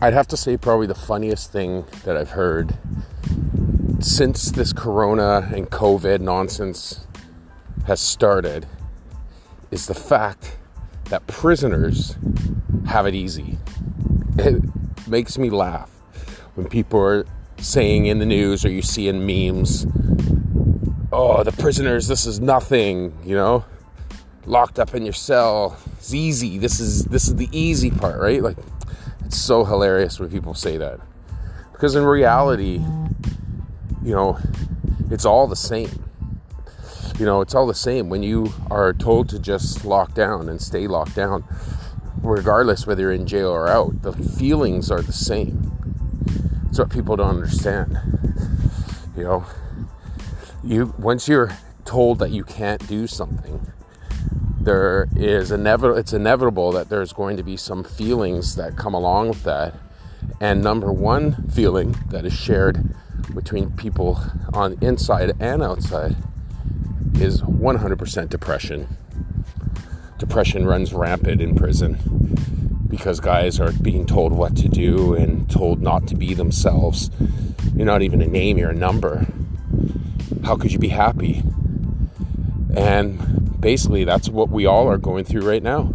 I'd have to say probably the funniest thing that I've heard since this corona and COVID nonsense has started is the fact that prisoners have it easy. It makes me laugh when people are saying in the news or you see in memes, oh, the prisoners, this is nothing, you know, locked up in your cell. It's easy. This is this is the easy part, right? Like it's so hilarious when people say that. Because in reality, you know, it's all the same. You know, it's all the same when you are told to just lock down and stay locked down, regardless whether you're in jail or out. The feelings are the same. That's what people don't understand. You know, you once you're told that you can't do something, there is inevitable. It's inevitable that there's going to be some feelings that come along with that. And number one feeling that is shared between people on inside and outside is 100% depression. Depression runs rampant in prison because guys are being told what to do and told not to be themselves. You're not even a name, you're a number. How could you be happy? And basically, that's what we all are going through right now.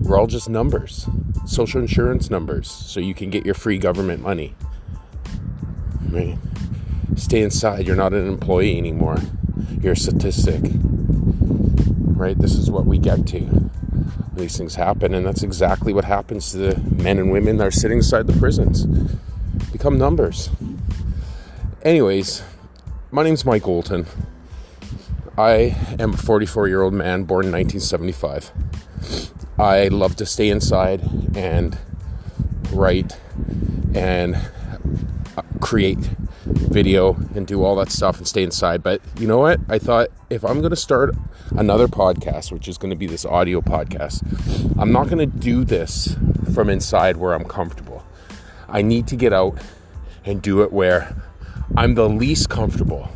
We're all just numbers, social insurance numbers, so you can get your free government money. Right? Stay inside, you're not an employee anymore. You're a statistic. Right? This is what we get to these things happen, and that's exactly what happens to the men and women that are sitting inside the prisons. Become numbers. Anyways, my name's Mike Olton. I am a 44 year old man born in 1975. I love to stay inside and write and uh, create video and do all that stuff and stay inside. But you know what? I thought if I'm going to start another podcast, which is going to be this audio podcast, I'm not going to do this from inside where I'm comfortable. I need to get out and do it where I'm the least comfortable.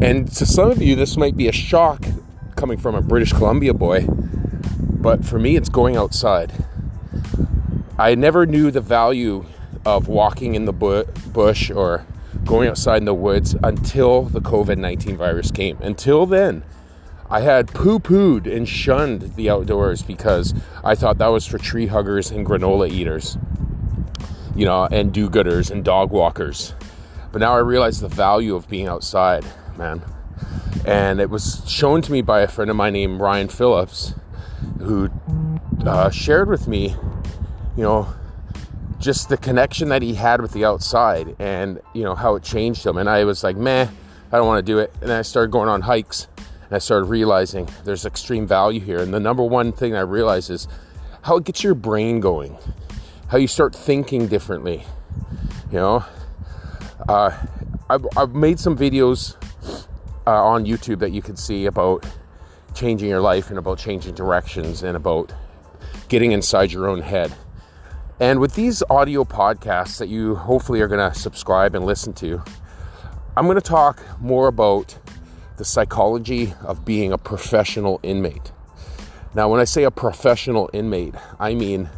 And to some of you, this might be a shock coming from a British Columbia boy, but for me, it's going outside. I never knew the value of walking in the bush or going outside in the woods until the COVID 19 virus came. Until then, I had poo pooed and shunned the outdoors because I thought that was for tree huggers and granola eaters, you know, and do gooders and dog walkers. But now I realize the value of being outside, man. And it was shown to me by a friend of mine named Ryan Phillips, who uh, shared with me, you know, just the connection that he had with the outside and you know how it changed him. And i was like meh i don't want to do it. And i started going on hikes and i started realizing there's extreme value here. And the number one thing i realized is how it gets your brain going how you start thinking differently you know uh, I've, I've, made some videos uh, on youtube that you can see about changing your life and about changing directions and about getting inside your own head and with these audio podcasts that you hopefully are going to subscribe and listen to, I'm going to talk more about the psychology of being a professional inmate. Now, when I say a professional inmate, I mean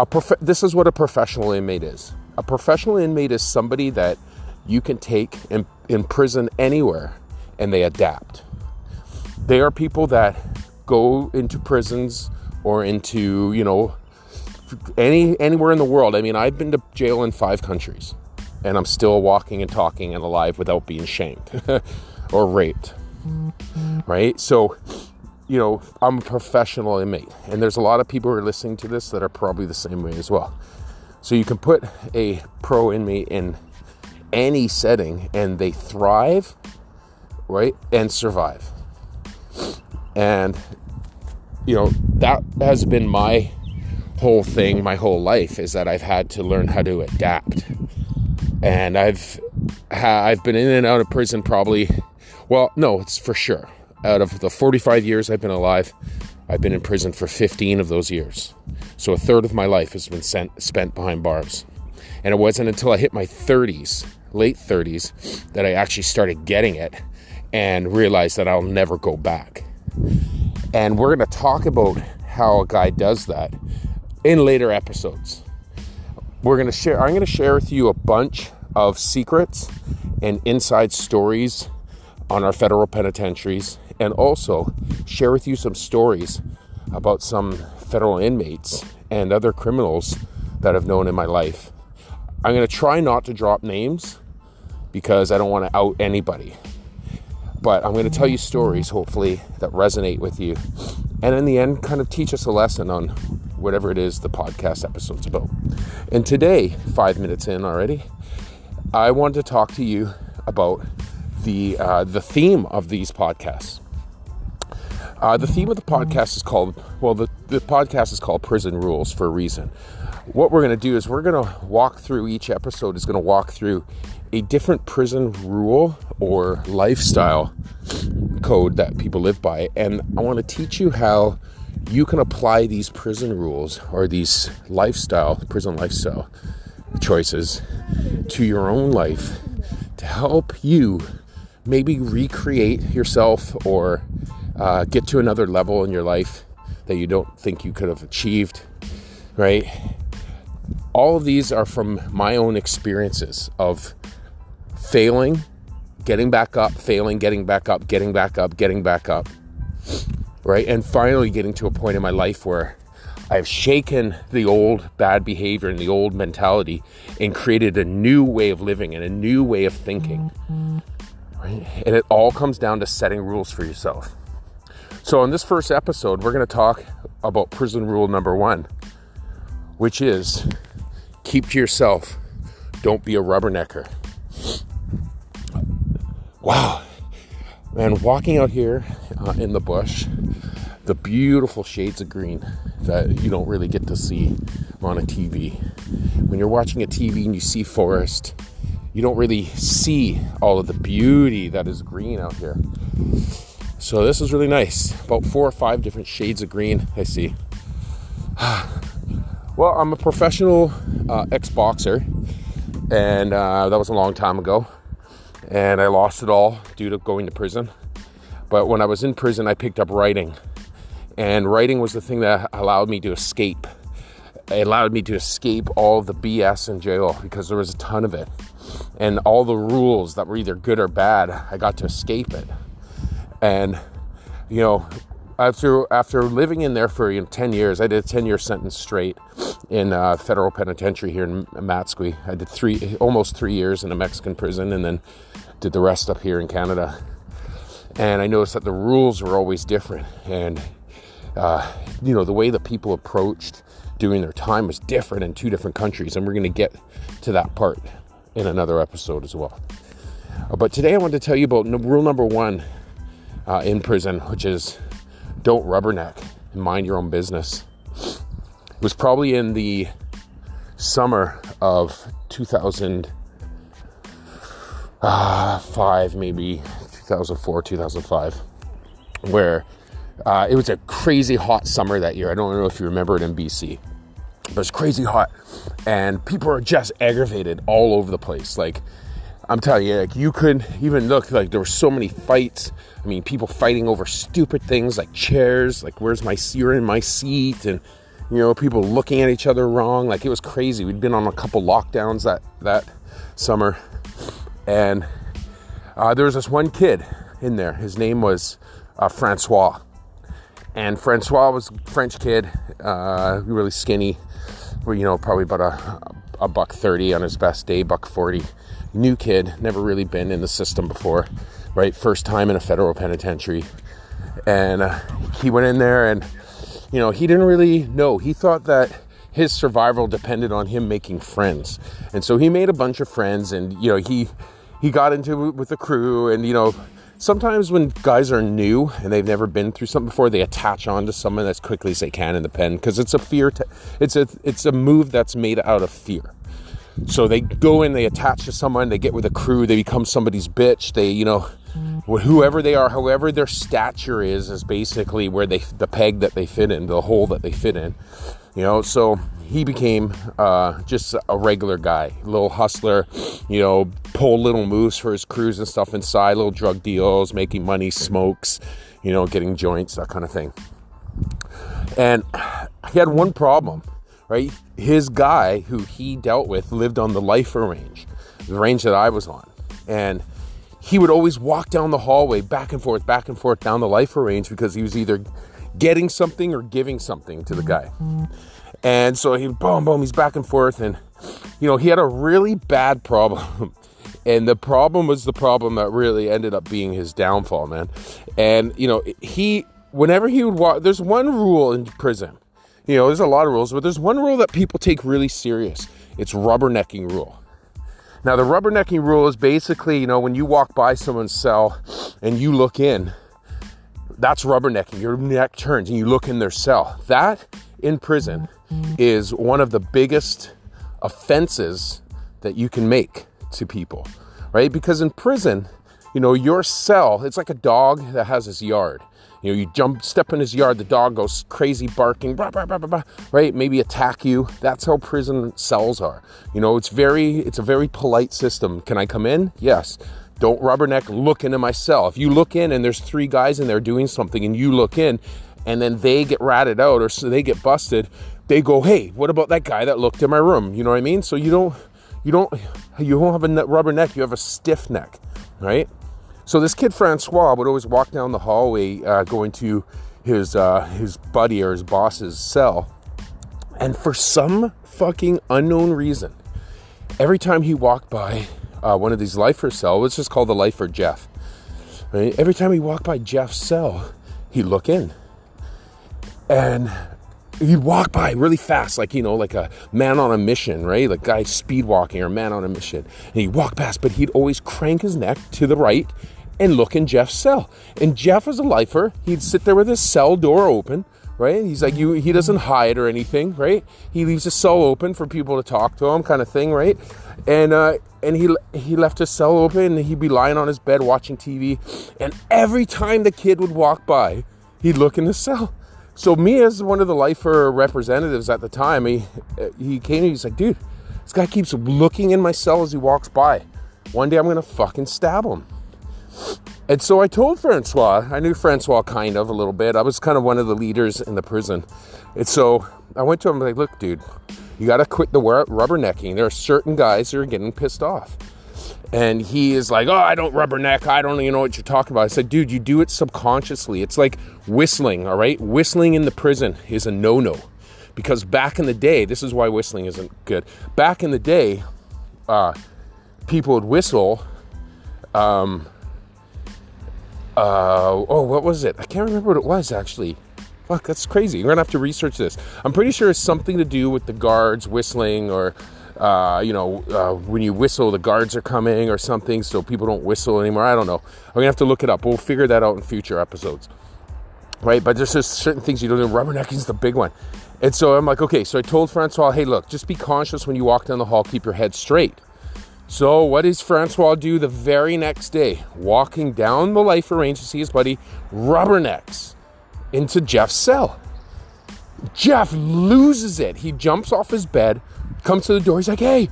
a prof- this is what a professional inmate is. A professional inmate is somebody that you can take in, in prison anywhere and they adapt. They are people that go into prisons or into, you know, any anywhere in the world. I mean, I've been to jail in five countries, and I'm still walking and talking and alive without being shamed or raped. Right? So, you know, I'm a professional inmate, and there's a lot of people who are listening to this that are probably the same way as well. So you can put a pro inmate in any setting, and they thrive, right, and survive. And you know that has been my whole thing my whole life is that I've had to learn how to adapt. And I've I've been in and out of prison probably well, no, it's for sure. Out of the 45 years I've been alive, I've been in prison for 15 of those years. So a third of my life has been sent, spent behind bars. And it wasn't until I hit my 30s, late 30s, that I actually started getting it and realized that I'll never go back. And we're going to talk about how a guy does that in later episodes. we're going to share, I'm going to share with you a bunch of secrets and inside stories on our federal penitentiaries and also share with you some stories about some federal inmates and other criminals that I've known in my life. I'm going to try not to drop names because I don't want to out anybody. But I'm going to tell you stories, hopefully, that resonate with you. And in the end, kind of teach us a lesson on whatever it is the podcast episode's about. And today, five minutes in already, I wanted to talk to you about the uh, the theme of these podcasts. Uh, the theme of the podcast is called well, the, the podcast is called Prison Rules for a reason. What we're going to do is we're going to walk through each episode is going to walk through a different prison rule or lifestyle code that people live by, and I want to teach you how you can apply these prison rules or these lifestyle prison lifestyle choices to your own life to help you maybe recreate yourself or uh, get to another level in your life that you don't think you could have achieved, right? All of these are from my own experiences of failing, getting back up, failing, getting back up, getting back up, getting back up, right? And finally getting to a point in my life where I've shaken the old bad behavior and the old mentality and created a new way of living and a new way of thinking. Right? And it all comes down to setting rules for yourself. So, in this first episode, we're going to talk about prison rule number one, which is keep to yourself, don't be a rubbernecker. Wow. And walking out here uh, in the bush, the beautiful shades of green that you don't really get to see on a TV. When you're watching a TV and you see forest, you don't really see all of the beauty that is green out here. So this is really nice. About four or five different shades of green I see. well, I'm a professional uh, ex-boxer, and uh, that was a long time ago. And I lost it all due to going to prison. But when I was in prison, I picked up writing and writing was the thing that allowed me to escape. It allowed me to escape all the BS in jail because there was a ton of it. And all the rules that were either good or bad, I got to escape it. And, you know, after after living in there for you know, 10 years, I did a 10 year sentence straight in a federal penitentiary here in Matsqui. I did three, almost three years in a Mexican prison and then did the rest up here in Canada. And I noticed that the rules were always different. And uh, you know, the way that people approached doing their time was different in two different countries, and we're going to get to that part in another episode as well. Uh, but today I want to tell you about rule number one uh, in prison, which is don't rubberneck and mind your own business. It was probably in the summer of 2005, uh, maybe 2004, 2005, where uh, it was a crazy hot summer that year. I don't know if you remember it in BC, but it was crazy hot, and people are just aggravated all over the place. Like I'm telling you, like you couldn't even look like there were so many fights. I mean, people fighting over stupid things like chairs, like where's my you're in my seat, and you know, people looking at each other wrong. Like it was crazy. We'd been on a couple lockdowns that that summer, and uh, there was this one kid in there. His name was uh, Francois, and Francois was French kid, uh, really skinny, you know, probably about a, a buck 30 on his best day, buck 40. New kid, never really been in the system before, right? First time in a federal penitentiary. And uh, he went in there and, you know, he didn't really know. He thought that his survival depended on him making friends. And so he made a bunch of friends and, you know, he he got into it with the crew and, you know, sometimes when guys are new and they've never been through something before, they attach on to someone as quickly as they can in the pen because it's a fear. T- it's a it's a move that's made out of fear. So they go in, they attach to someone, they get with a crew, they become somebody's bitch. They you know whoever they are, however their stature is, is basically where they the peg that they fit in, the hole that they fit in. You know, so he became uh, just a regular guy, little hustler, you know, pull little moves for his crews and stuff inside, little drug deals, making money, smokes, you know, getting joints, that kind of thing. And he had one problem, right? His guy who he dealt with lived on the lifer range, the range that I was on. And he would always walk down the hallway back and forth, back and forth down the lifer range because he was either getting something or giving something to the guy. And so he boom, boom, he's back and forth. And, you know, he had a really bad problem. and the problem was the problem that really ended up being his downfall, man. And, you know, he, whenever he would walk, there's one rule in prison. You know, there's a lot of rules, but there's one rule that people take really serious. It's rubbernecking rule. Now, the rubbernecking rule is basically, you know, when you walk by someone's cell and you look in, that's rubbernecking. Your neck turns and you look in their cell. That in prison is one of the biggest offenses that you can make to people, right? Because in prison, you know, your cell, it's like a dog that has his yard. You know, you jump, step in his yard, the dog goes crazy barking, blah, blah, blah, right? Maybe attack you. That's how prison cells are. You know, it's very, it's a very polite system. Can I come in? Yes. Don't rubberneck, look into my cell. If you look in and there's three guys in there doing something and you look in and then they get ratted out or so they get busted, they go, hey, what about that guy that looked in my room? You know what I mean? So you don't, you don't, you don't have a rubber neck, you have a stiff neck, right? So this kid Francois would always walk down the hallway uh, going to his uh, his buddy or his boss's cell, and for some fucking unknown reason, every time he walked by uh, one of these lifer cells, let's just call the lifer Jeff. Right? Every time he walked by Jeff's cell, he'd look in, and he'd walk by really fast, like you know, like a man on a mission, right? Like guy speed walking or man on a mission. And he'd walk past, but he'd always crank his neck to the right and look in Jeff's cell. And Jeff was a lifer. He'd sit there with his cell door open, right? He's like you he doesn't hide or anything, right? He leaves his cell open for people to talk to him, kind of thing, right? And uh and he he left his cell open and he'd be lying on his bed watching TV. And every time the kid would walk by, he'd look in his cell. So me as one of the lifer representatives at the time, he he came and he's like, dude, this guy keeps looking in my cell as he walks by. One day I'm gonna fucking stab him. And so I told Francois, I knew Francois kind of a little bit. I was kind of one of the leaders in the prison. And so I went to him like, look, dude, you got to quit the rubbernecking. There are certain guys who are getting pissed off. And he is like, oh, I don't rubberneck. I don't even know what you're talking about. I said, dude, you do it subconsciously. It's like whistling, all right? Whistling in the prison is a no no. Because back in the day, this is why whistling isn't good. Back in the day, uh, people would whistle um, uh, oh, what was it? I can't remember what it was actually. Fuck, that's crazy. You're gonna have to research this. I'm pretty sure it's something to do with the guards whistling, or uh, you know, uh, when you whistle, the guards are coming, or something, so people don't whistle anymore. I don't know. I'm gonna have to look it up. We'll figure that out in future episodes, right? But there's just certain things you don't do. Rubbernecking is the big one, and so I'm like, okay. So I told Francois, hey, look, just be conscious when you walk down the hall. Keep your head straight. So, what does Francois do the very next day? Walking down the life range to see his buddy, rubbernecks into Jeff's cell. Jeff loses it. He jumps off his bed, comes to the door. He's like, "Hey,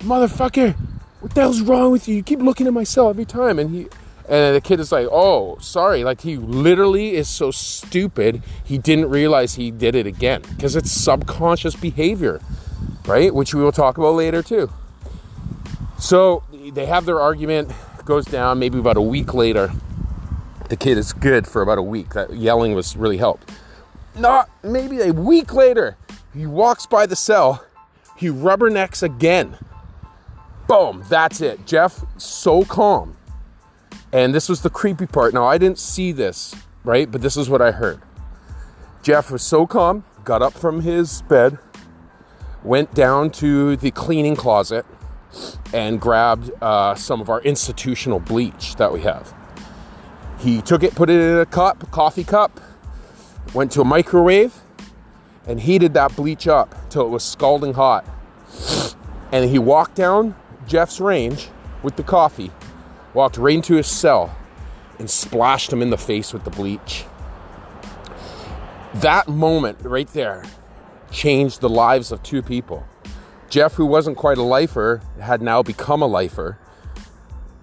motherfucker, what the hell's wrong with you? You keep looking at my cell every time." And he, and the kid is like, "Oh, sorry." Like he literally is so stupid, he didn't realize he did it again because it's subconscious behavior, right? Which we will talk about later too. So they have their argument, goes down. Maybe about a week later, the kid is good for about a week. That yelling was really helped. Not maybe a week later, he walks by the cell, he rubbernecks again. Boom, that's it. Jeff, so calm. And this was the creepy part. Now, I didn't see this, right? But this is what I heard. Jeff was so calm, got up from his bed, went down to the cleaning closet, and grabbed uh, some of our institutional bleach that we have. He took it, put it in a cup, coffee cup, went to a microwave, and heated that bleach up till it was scalding hot. And he walked down Jeff's range with the coffee, walked right into his cell, and splashed him in the face with the bleach. That moment right there changed the lives of two people. Jeff, who wasn't quite a lifer, had now become a lifer.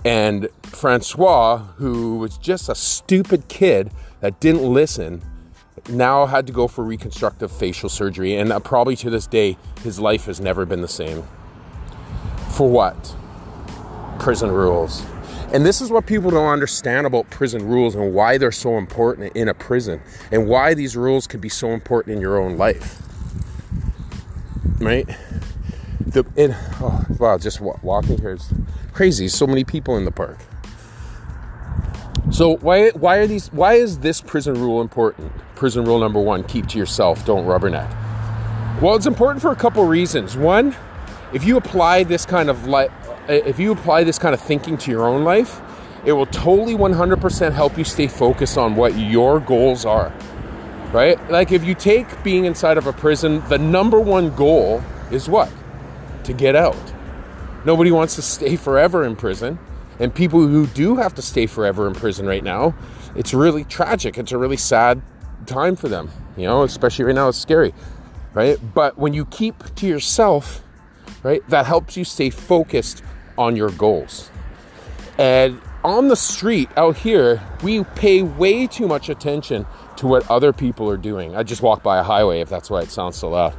And Francois, who was just a stupid kid that didn't listen, now had to go for reconstructive facial surgery, and uh, probably to this day, his life has never been the same. For what? Prison rules. And this is what people don't understand about prison rules and why they're so important in a prison and why these rules could be so important in your own life. Right? The, it, oh, wow, just walking here is crazy. So many people in the park. So why why are these why is this prison rule important? Prison rule number 1, keep to yourself, don't rubberneck. Well, it's important for a couple reasons. One, if you apply this kind of life if you apply this kind of thinking to your own life, it will totally 100% help you stay focused on what your goals are. Right? Like if you take being inside of a prison, the number one goal is what? To get out. Nobody wants to stay forever in prison. And people who do have to stay forever in prison right now, it's really tragic. It's a really sad time for them, you know, especially right now, it's scary, right? But when you keep to yourself, right, that helps you stay focused on your goals. And on the street out here, we pay way too much attention to what other people are doing. I just walked by a highway if that's why it sounds so loud.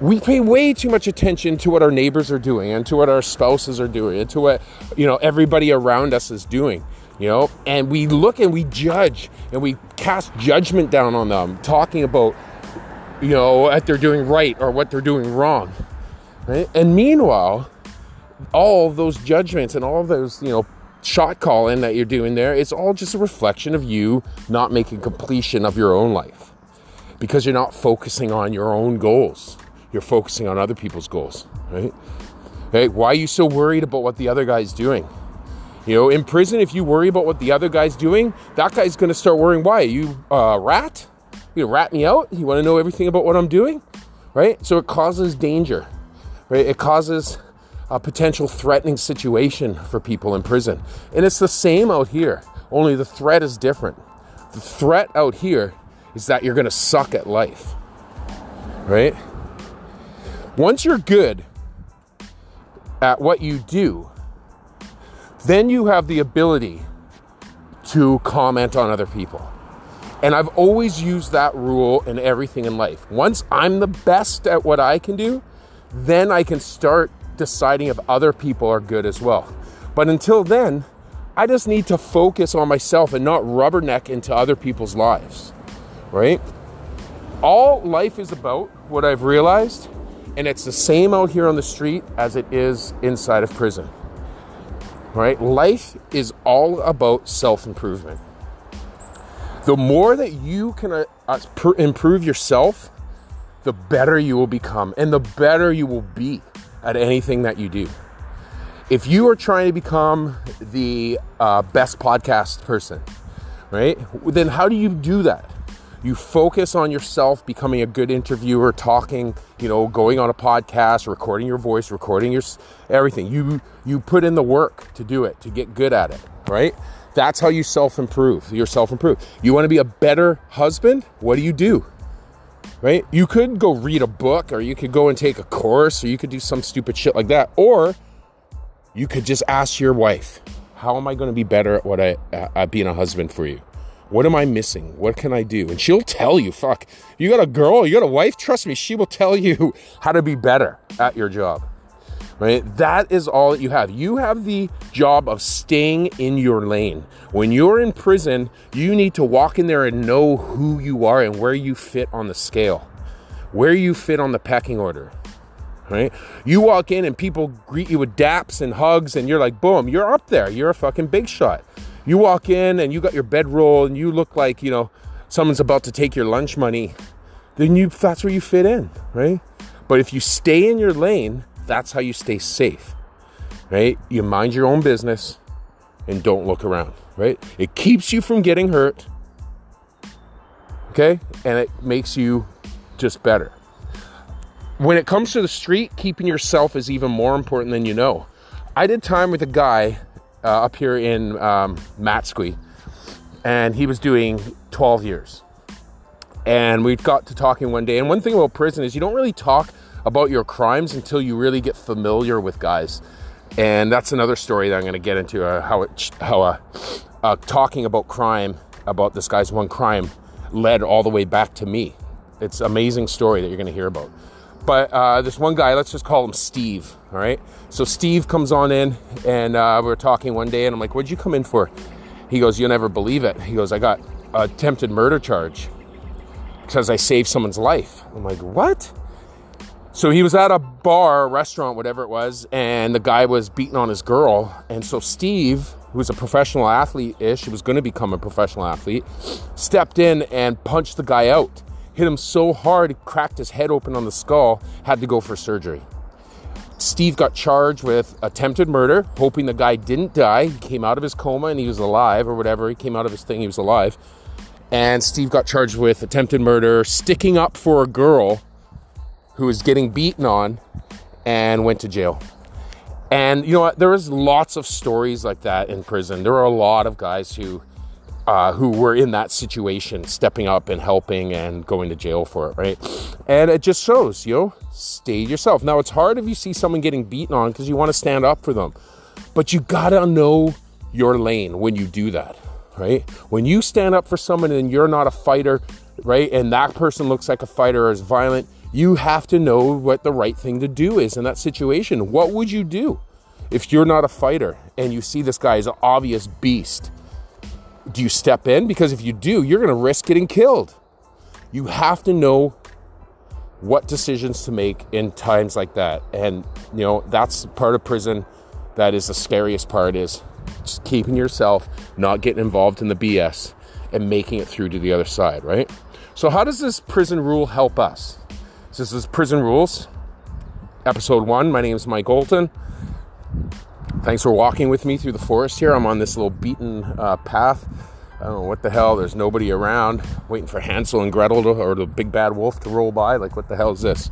We pay way too much attention to what our neighbors are doing and to what our spouses are doing and to what, you know, everybody around us is doing, you know? And we look and we judge and we cast judgment down on them, talking about, you know, what they're doing right or what they're doing wrong. Right? And meanwhile, all those judgments and all those, you know, shot calling that you're doing there, it's all just a reflection of you not making completion of your own life because you're not focusing on your own goals. You're focusing on other people's goals, right? Right? Why are you so worried about what the other guy's doing? You know, in prison, if you worry about what the other guy's doing, that guy's going to start worrying. Why? Are you uh, rat? You rat me out? You want to know everything about what I'm doing? Right? So it causes danger. Right? It causes a potential threatening situation for people in prison. And it's the same out here, only the threat is different. The threat out here is that you're going to suck at life. Right? Once you're good at what you do, then you have the ability to comment on other people. And I've always used that rule in everything in life. Once I'm the best at what I can do, then I can start deciding if other people are good as well. But until then, I just need to focus on myself and not rubberneck into other people's lives, right? All life is about, what I've realized, and it's the same out here on the street as it is inside of prison, right? Life is all about self improvement. The more that you can uh, uh improve yourself, the better you will become and the better you will be at anything that you do. If you are trying to become the uh, best podcast person, right, then how do you do that? You focus on yourself becoming a good interviewer, talking, you know, going on a podcast, recording your voice, recording your everything. You you put in the work to do it, to get good at it, right? That's how you self-improve. You self-improve. You want to be a better husband? What do you do? right? You could go read a book or you could go and take a course or you could do some stupid shit like that. Or you could just ask your wife, how am I going to be better at what I at being a husband for you? What am I missing? What can I do? And she'll tell you, fuck, you got a girl, you got a wife, trust me, she will tell you how to be better at your job right? That is all that you have. You have the job of staying in your lane. When you're in prison, you need to walk in there and know who you are and where you fit on the scale, where you fit on the pecking order. Right? You walk in and people greet you with daps and hugs, and you're like, boom, you're up there. You're a fucking big shot. You walk in and you got your bedroll and you look like, you know, someone's about to take your lunch money. Then you that's where you fit in, right? But if you stay in your lane, that's how you stay safe, right? You mind your own business and don't look around, right? It keeps you from getting hurt, okay? And it makes you just better. When it comes to the street, keeping yourself is even more important than you know. I did time with a guy uh, up here in um, Matsqui, and he was doing 12 years. And we got to talking one day. And one thing about prison is you don't really talk about your crimes until you really get familiar with guys. And that's another story that I'm going to get into uh, how it, how uh, uh, talking about crime, about this guy's one crime, led all the way back to me. It's amazing story that you're going to hear about. But uh, this one guy, let's just call him Steve. All right. So Steve comes on in, and uh, we were talking one day, and I'm like, "What'd you come in for?" He goes, "You'll never believe it." He goes, "I got attempted murder charge because I saved someone's life." I'm like, "What?" So he was at a bar, restaurant, whatever it was, and the guy was beating on his girl. And so Steve, who's a professional athlete ish, was going to become a professional athlete, stepped in and punched the guy out hit him so hard, cracked his head open on the skull, had to go for surgery. Steve got charged with attempted murder, hoping the guy didn't die. He came out of his coma and he was alive, or whatever. He came out of his thing, he was alive. And Steve got charged with attempted murder, sticking up for a girl who was getting beaten on, and went to jail. And you know what? There was lots of stories like that in prison. There were a lot of guys who uh, who were in that situation, stepping up and helping and going to jail for it, right? And it just shows, you know, stay yourself. Now, it's hard if you see someone getting beaten on because you want to stand up for them, but you gotta know your lane when you do that, right? When you stand up for someone and you're not a fighter, right, and that person looks like a fighter or is violent, you have to know what the right thing to do is in that situation. What would you do if you're not a fighter and you see this guy as an obvious beast? Do you step in? Because if you do, you're going to risk getting killed. You have to know what decisions to make in times like that. And, you know, that's part of prison that is the scariest part is just keeping yourself, not getting involved in the BS and making it through to the other side, right? So how does this prison rule help us? This is Prison Rules, episode one. My name is Mike Olton. Thanks for walking with me through the forest here. I'm on this little beaten uh, path. I don't know what the hell. There's nobody around. Waiting for Hansel and Gretel to, or the big bad wolf to roll by. Like, what the hell is this?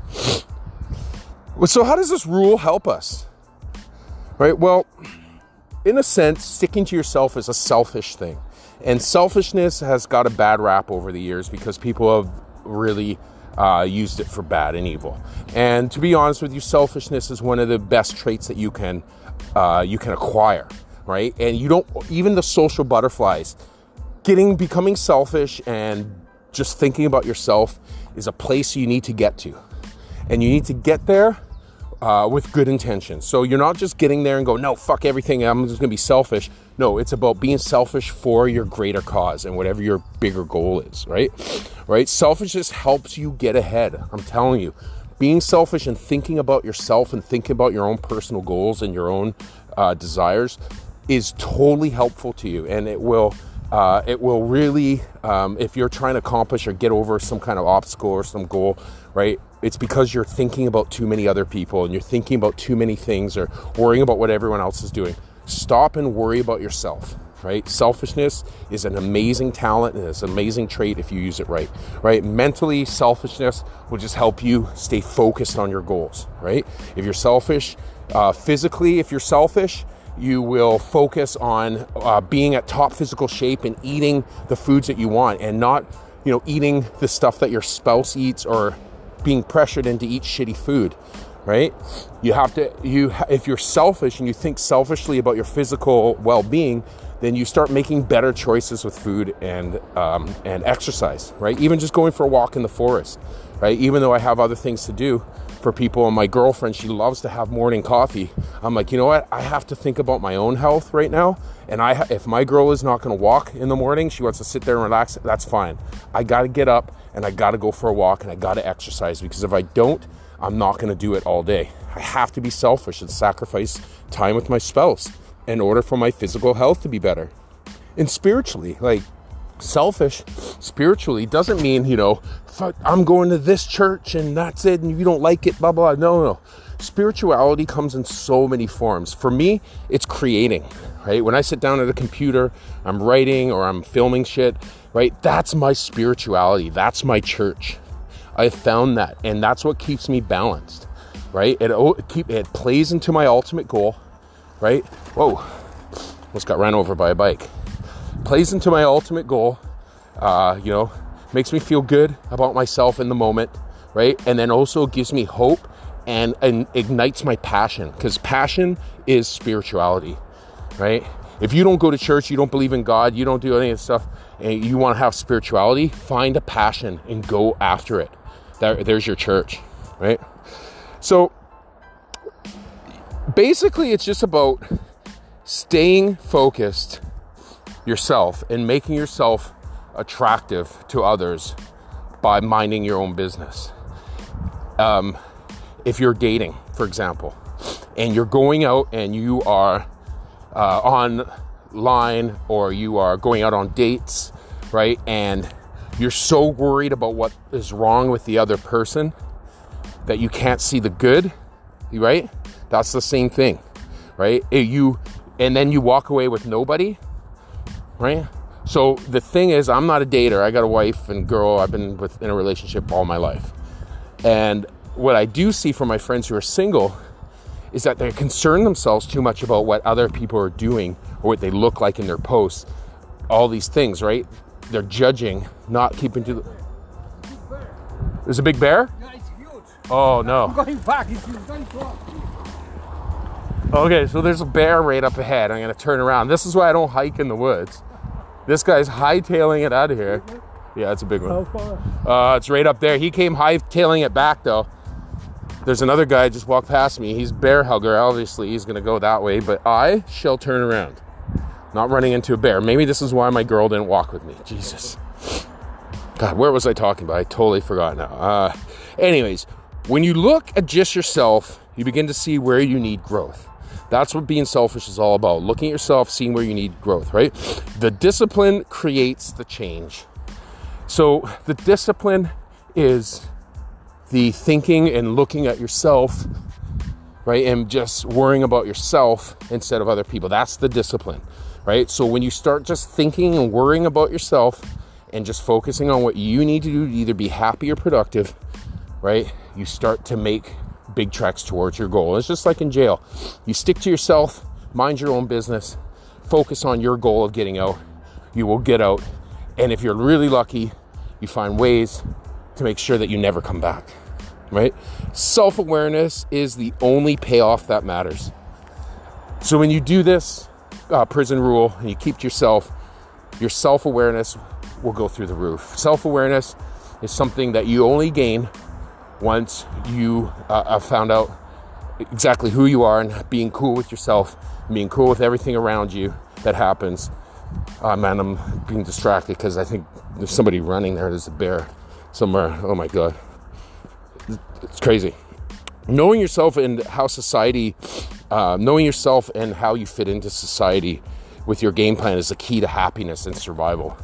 So, how does this rule help us? Right? Well, in a sense, sticking to yourself is a selfish thing. And selfishness has got a bad rap over the years because people have really uh, used it for bad and evil. And to be honest with you, selfishness is one of the best traits that you can uh, you can acquire, right? And you don't even the social butterflies getting becoming selfish and just thinking about yourself is a place you need to get to, and you need to get there uh, with good intentions. So you're not just getting there and go, no, fuck everything. I'm just gonna be selfish. No, it's about being selfish for your greater cause and whatever your bigger goal is, right? Right? Selfishness helps you get ahead. I'm telling you being selfish and thinking about yourself and thinking about your own personal goals and your own uh, desires is totally helpful to you. And it will uh, it will really um, if you're trying to accomplish or get over some kind of obstacle or some goal right it's because you're thinking about too many other people and you're thinking about too many things or worrying about what everyone else is doing. Stop and worry about yourself right? Selfishness is an amazing talent and it's an amazing trait if you use it right, right? Mentally, selfishness will just help you stay focused on your goals, right? If you're selfish, uh, physically, if you're selfish, you will focus on uh, being at top physical shape and eating the foods that you want and not, you know, eating the stuff that your spouse eats or being pressured into eat shitty food right you have to you if you're selfish and you think selfishly about your physical well-being then you start making better choices with food and um, and exercise, right? Even just going for a walk in the forest, right? Even though I have other things to do for people, and my girlfriend she loves to have morning coffee. I'm like, you know what? I have to think about my own health right now, and I if my girl is not going to walk in the morning, she wants to sit there and relax. That's fine. I got to get up and I got to go for a walk and I got to exercise because if I don't, I'm not going to do it all day. I have to be selfish and sacrifice time with my spouse in order for my physical health to be better. And spiritually, like selfish spiritually doesn't mean, you know, I'm going to this church and that's it and you don't like it, blah, blah. No, no. Spirituality comes in so many forms. For me, it's creating, right? When I sit down at a computer, I'm writing or I'm filming shit, right? That's my spirituality. That's my church. I found that and that's what keeps me balanced, right? It, it, keep, it plays into my ultimate goal right? Whoa, almost got ran over by a bike. Plays into my ultimate goal, uh, you know, makes me feel good about myself in the moment, right? And then also gives me hope and, and ignites my passion because passion is spirituality, right? If you don't go to church, you don't believe in God, you don't do any of this stuff, and you want to have spirituality, find a passion and go after it. There, there's your church, right? So basically, it's just about staying focused yourself and making yourself attractive to others by minding your own business. Um, if you're dating, for example, and you're going out and you are uh, online or you are going out on dates, right? And you're so worried about what is wrong with the other person that you can't see the good, right? That's the same thing, right? You and then you walk away with nobody, right? So the thing is, I'm not a dater. I got a wife and girl. I've been with in a relationship all my life, and what I do see from my friends who are single is that they concern themselves too much about what other people are doing or what they look like in their posts. All these things, right? They're judging, not keeping to the. There's a big bear? Yeah, it's huge. Oh no. I'm going back. It's going to Okay, so there's a bear right up ahead. I'm gonna turn around. This is why I don't hike in the woods. This guy's hightailing it out of here. Yeah, it's a big one. far? Uh, it's right up there. He came hightailing it back though. There's another guy just walked past me. He's bear hugger. Obviously, he's gonna go that way, but I shall turn around. Not running into a bear. Maybe this is why my girl didn't walk with me. Jesus. God, where was I talking about? I totally forgot now. Uh, anyways, when you look at just yourself, you begin to see where you need growth. That's what being selfish is all about. Looking at yourself, seeing where you need growth, right? The discipline creates the change. So the discipline is the thinking and looking at yourself, right? And just worrying about yourself instead of other people. That's the discipline, right? So when you start just thinking and worrying about yourself and just focusing on what you need to do to either be happy or productive, right? You start to make big treks towards your goal. It's just like in jail. You stick to yourself, mind your own business, focus on your goal of getting out. You will get out. And if you're really lucky, you find ways to make sure that you never come back, right? Self awareness is the only payoff that matters. So when you do this uh, prison rule and you keep to yourself, your self awareness will go through the roof. Self awareness is something that you only gain once you uh, have found out exactly who you are and being cool with yourself, being cool with everything around you that happens. Uh, man, I'm being distracted because I think there's somebody running there. There's a bear somewhere. Oh my God. It's crazy. Knowing yourself and how society, uh, knowing yourself and how you fit into society with your game plan is the key to happiness and survival.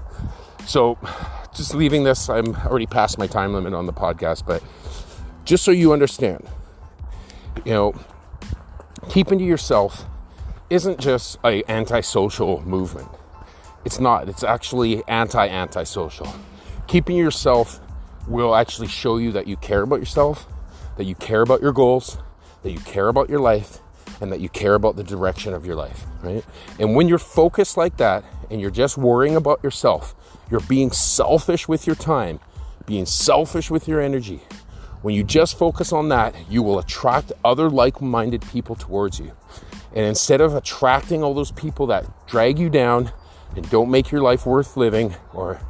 So, just leaving this, I'm already past my time limit on the podcast, but just so you understand, you know, keeping to yourself isn't just a antisocial movement. It's not. It's actually anti-antisocial. Keeping yourself will actually show you that you care about yourself, that you care about your goals, that you care about your life, and that you care about the direction of your life, right? And when you're focused like that and you're just worrying about yourself, you're being selfish with your time, being selfish with your energy. When you just focus on that, you will attract other like minded people towards you. And instead of attracting all those people that drag you down and don't make your life worth living or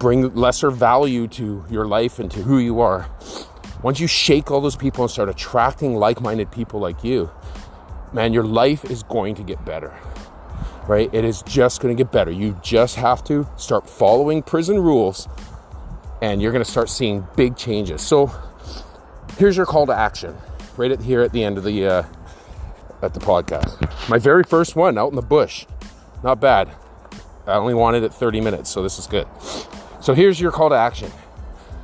bring lesser value to your life and to who you are, once you shake all those people and start attracting like minded people like you, man, your life is going to get better. Right? It is just going to get better. You just have to start following prison rules and you're going to start seeing big changes. So here's your call to action right at here at the end of the uh, at the podcast. My very first one out in the bush. Not bad. I only wanted it 30 minutes, so this is good. So here's your call to action.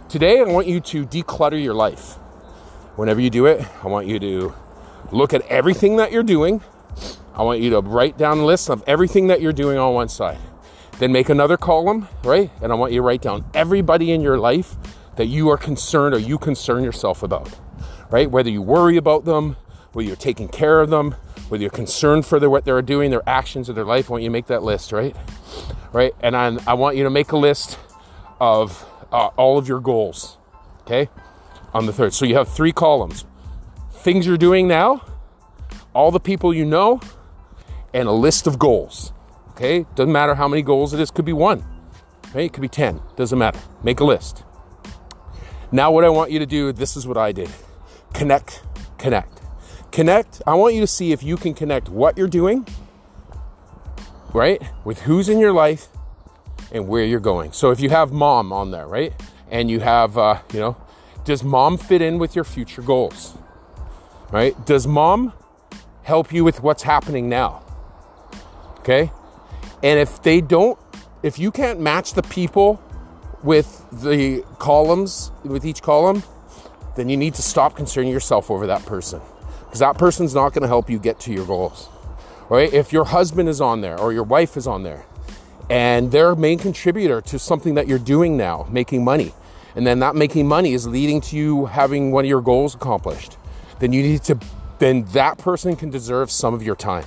Today I want you to declutter your life. Whenever you do it, I want you to look at everything that you're doing. I want you to write down a list of everything that you're doing on one side. Then make another column, right? And I want you to write down everybody in your life that you are concerned or you concern yourself about, right? Whether you worry about them, whether you're taking care of them, whether you're concerned for their, what they're doing, their actions of their life, I want you to make that list, right? Right? And I, I want you to make a list of uh, all of your goals, okay? On the third. So you have three columns things you're doing now, all the people you know, and a list of goals. Okay? Doesn't matter how many goals it is, could be one. right? It could be 10, doesn't matter. Make a list. Now, what I want you to do, this is what I did connect, connect. Connect, I want you to see if you can connect what you're doing, right, with who's in your life and where you're going. So if you have mom on there, right, and you have, uh, you know, does mom fit in with your future goals? Right? Does mom help you with what's happening now? Okay? And if they don't, if you can't match the people with the columns, with each column, then you need to stop concerning yourself over that person because that person's not going to help you get to your goals. Right? If your husband is on there or your wife is on there and they're a main contributor to something that you're doing now, making money, and then that making money is leading to you having one of your goals accomplished, then you need to, then that person can deserve some of your time.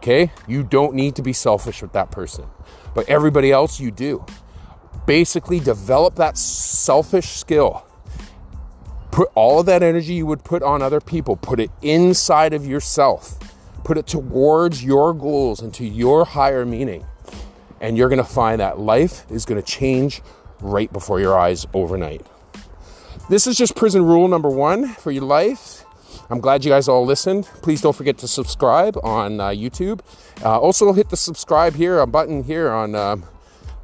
Okay? You don't need to be selfish with that person, but everybody else you do. Basically, develop that selfish skill. Put all of that energy you would put on other people, put it inside of yourself. Put it towards your goals and to your higher meaning. And you're to find that life is to change right before your eyes overnight. This is just prison rule number one for your life. I'm glad you guys all listened. Please don't forget to subscribe on uh, YouTube. Uh, also, hit the subscribe here, a button here on um,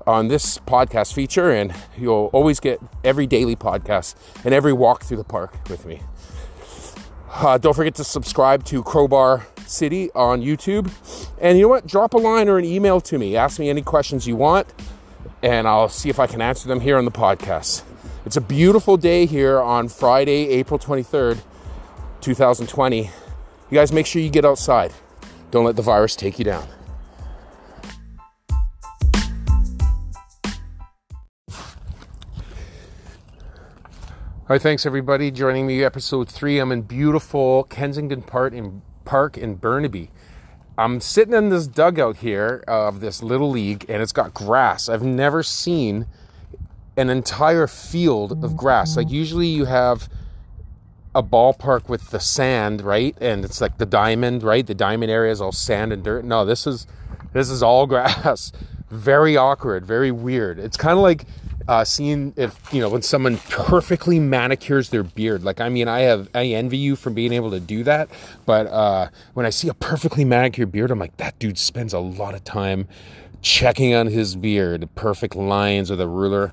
on this podcast feature, and you'll always get every daily podcast and every walk through the park with me. Uh, don't forget to subscribe to Crowbar City on YouTube. And you know what? Drop a line or an email to me. Ask me any questions you want and I'll see if I can answer them here on the podcast. It's a beautiful day here on Friday, April 23rd, 2020. You guys make sure you get outside. Don't let the virus take you down. All right, thanks everybody joining me. Episode three. I'm in beautiful Kensington Park in Park in Burnaby. I'm sitting in this dugout here of this little league, and it's got grass. I've never seen an entire field of grass. Like usually you have a ballpark with the sand, right? And it's like the diamond, right? The diamond area is all sand and dirt. No, this is this is all grass. Very awkward, very weird. It's kind of like uh, seeing if you know when someone perfectly manicures their beard. Like I mean, I have I envy you for being able to do that, but uh, when I see a perfectly manicured beard, I'm like that dude spends a lot of time checking on his beard, perfect lines with a ruler.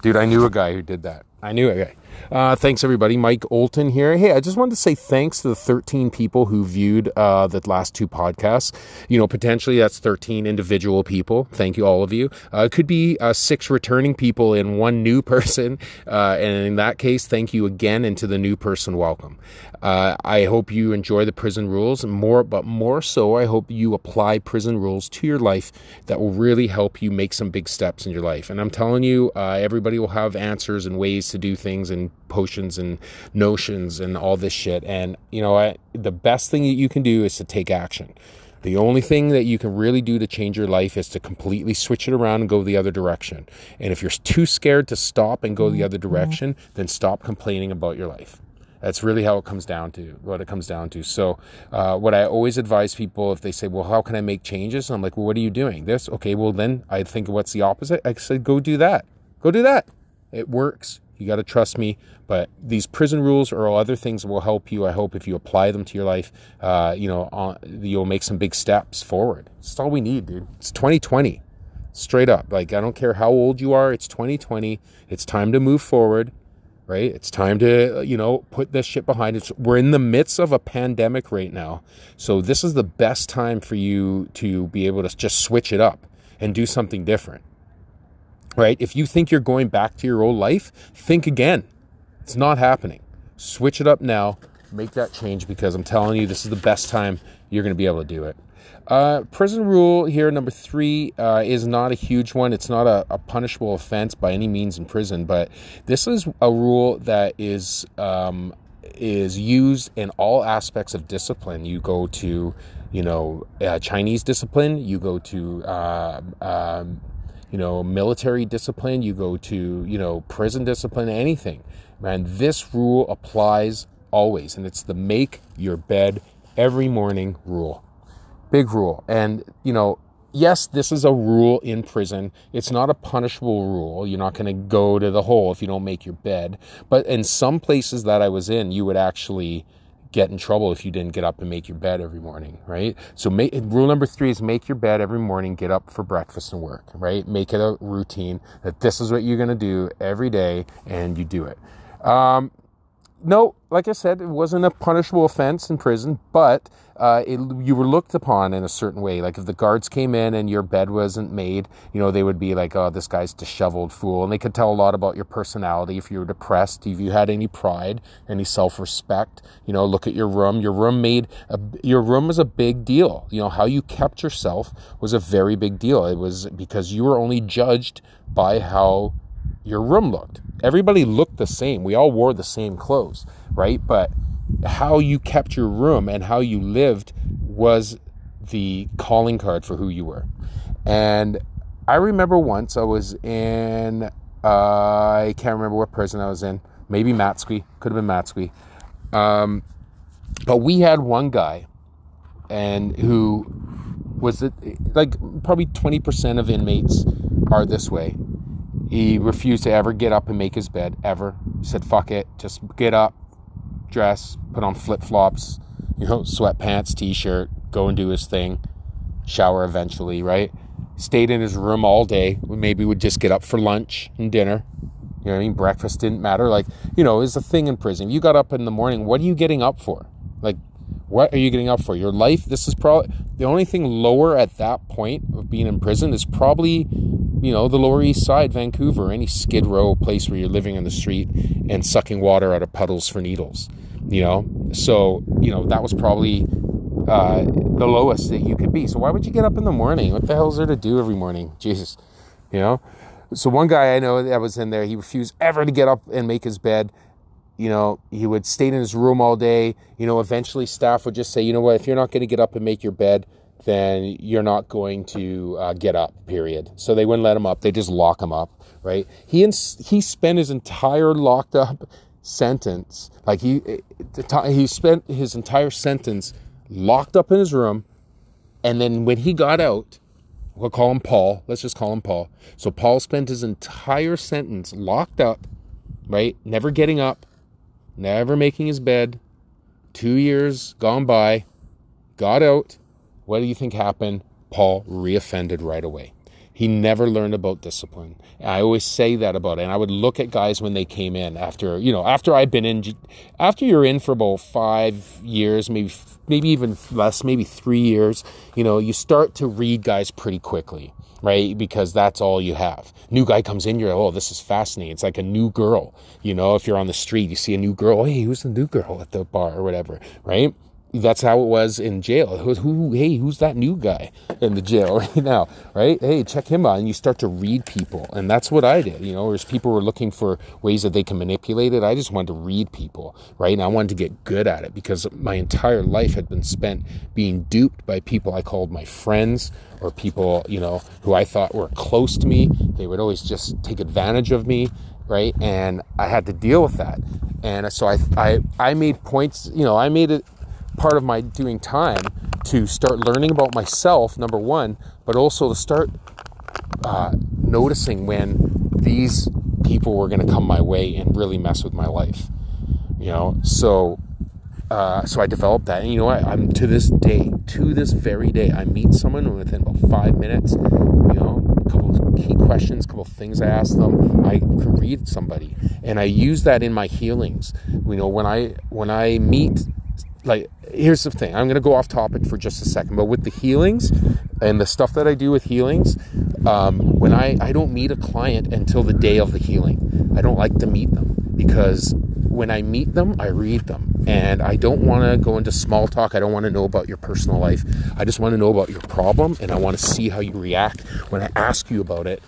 Dude, I knew a guy who did that. I knew a guy. Uh, thanks, everybody. Mike Olton here. Hey, I just wanted to say thanks to the 13 people who viewed uh, the last two podcasts. You know, potentially that's 13 individual people. Thank you, all of you. Uh, it could be uh, six returning people and one new person. Uh, and in that case, thank you again. And to the new person, welcome. Uh, I hope you enjoy the prison rules more, but more so, I hope you apply prison rules to your life that will really help you make some big steps in your life. And I'm telling you, uh, everybody will have answers and ways to do things and potions and notions and all this shit. And you know what? The best thing that you can do is to take action. The only thing that you can really do to change your life is to completely switch it around and go the other direction. And if you're too scared to stop and go the mm-hmm. other mm-hmm. direction, then stop complaining about your life. That's really how it comes down to what it comes down to. So, uh, what I always advise people if they say, "Well, how can I make changes?" I'm like, "Well, what are you doing?" This, okay. Well, then I think what's the opposite? I said, "Go do that. Go do that. It works. You got to trust me. But these prison rules or other things will help you. I hope if you apply them to your life, uh, you know, uh, you'll make some big steps forward. That's all we need, dude. It's 2020. Straight up. Like, I don't care how old you are. It's 2020. It's time to move forward, right? It's time to, uh, you know, put this shit behind us. We're in the midst of a pandemic right now. So this is the best time for you to be able to just switch it up and do something different right? If you think you're going back to your old life, think again. It's not happening. Switch it up now. Make that change because I'm telling you, this is the best time you're going to be able to do it. Uh, prison rule here, number three, uh, is not a huge one. It's not a, a, punishable offense by any means in prison, but this is a rule that is um, is used in all aspects of discipline. You go to, you know, uh, Chinese discipline. You go to uh, um, you know, military discipline, you go to, you know, prison discipline, anything. Man, this rule applies always. And it's the make your bed every morning rule. Big rule. And, you know, yes, this is a rule in prison. It's not a punishable rule. You're not going to go to the hole if you don't make your bed. But in some places that I was in, you would actually get in trouble if you didn't get up and make your bed every morning, right? So make, rule number three is make your bed every morning, get up for breakfast and work, right? Make it a routine that this is what you're going to do every day and you do it. Um, no, like I said, it wasn't a punishable offense in prison, but uh, it, you were looked upon in a certain way. Like if the guards came in and your bed wasn't made, you know, they would be like, "Oh, this guy's disheveled fool," and they could tell a lot about your personality. If you were depressed, if you had any pride, any self-respect, you know, look at your room. Your room made a, your room was a big deal. You know, how you kept yourself was a very big deal. It was because you were only judged by how your room looked. Everybody looked the same. We all wore the same clothes, right? But how you kept your room and how you lived was the calling card for who you were. And I remember once I was in, uh, I can't remember what prison I was in, maybe Matsqui, could have been Matsqui. Um, but we had one guy and who was it like probably 20% of inmates are this way he refused to ever get up and make his bed, ever. He said, fuck it, just get up, dress, put on flip flops, you know, sweatpants, t shirt, go and do his thing, shower eventually, right? Stayed in his room all day. Maybe would just get up for lunch and dinner. You know what I mean? Breakfast didn't matter. Like, you know, it's a thing in prison. You got up in the morning, what are you getting up for? Like, what are you getting up for? Your life? This is probably the only thing lower at that point of being in prison is probably you know, the Lower East Side, Vancouver, any skid row place where you're living on the street and sucking water out of puddles for needles, you know? So, you know, that was probably uh, the lowest that you could be. So why would you get up in the morning? What the hell is there to do every morning? Jesus, you know? So one guy I know that was in there, he refused ever to get up and make his bed. You know, he would stay in his room all day. You know, eventually staff would just say, you know what, if you're not going to get up and make your bed, then you're not going to uh, get up. Period. So they wouldn't let him up. They just lock him up. Right. He ins- he spent his entire locked up sentence like he he spent his entire sentence locked up in his room, and then when he got out. We'll call him Paul. Let's just call him Paul. So Paul spent his entire sentence locked up, right? Never getting up, never making his bed. Two years gone by, got out, what do you think happened? Paul reoffended right away. He never learned about discipline. I always say that about it. And I would look at guys when they came in after, you know, after I've been in, after you're in for about five years, maybe, maybe even less, maybe three years, you know, you start to read guys pretty quickly, right? Because that's all you have. New guy comes in, you're, oh, this is fascinating. It's like a new girl, you know, if you're on the street, you see a new girl, hey, who's the new girl at the bar or whatever, right? That's how it was in jail. Who, who, hey, who's that new guy in the jail right now? Right? Hey, check him out. And you start to read people. And that's what I did, you know, whereas people were looking for ways that they can manipulate it. I just wanted to read people, right? And I wanted to get good at it because my entire life had been spent being duped by people I called my friends or people, you know, who I thought were close to me. They would always just take advantage of me, right? And I had to deal with that. And so I, I, I made points, you know, I made it part of my doing time to start learning about myself, number one, but also to start uh, noticing when these people were going to come my way and really mess with my life. You know, so uh, so I developed that, and you know what? I'm to this day, to this very day, I meet someone within about five minutes. You know, a couple key questions, a couple things I ask them. I can read somebody, and I use that in my healings. You know, when I when I meet like here's the thing. I'm going to go off topic for just a second but with the healings and the stuff that i do with healings um, when I, I don't meet a client until the day of the healing. I don't like to meet them because when i meet them i read them. And i don't want to go into small talk. I don't want to know about your personal life. I just want to know about your problem and i want to see how you react when i ask you about it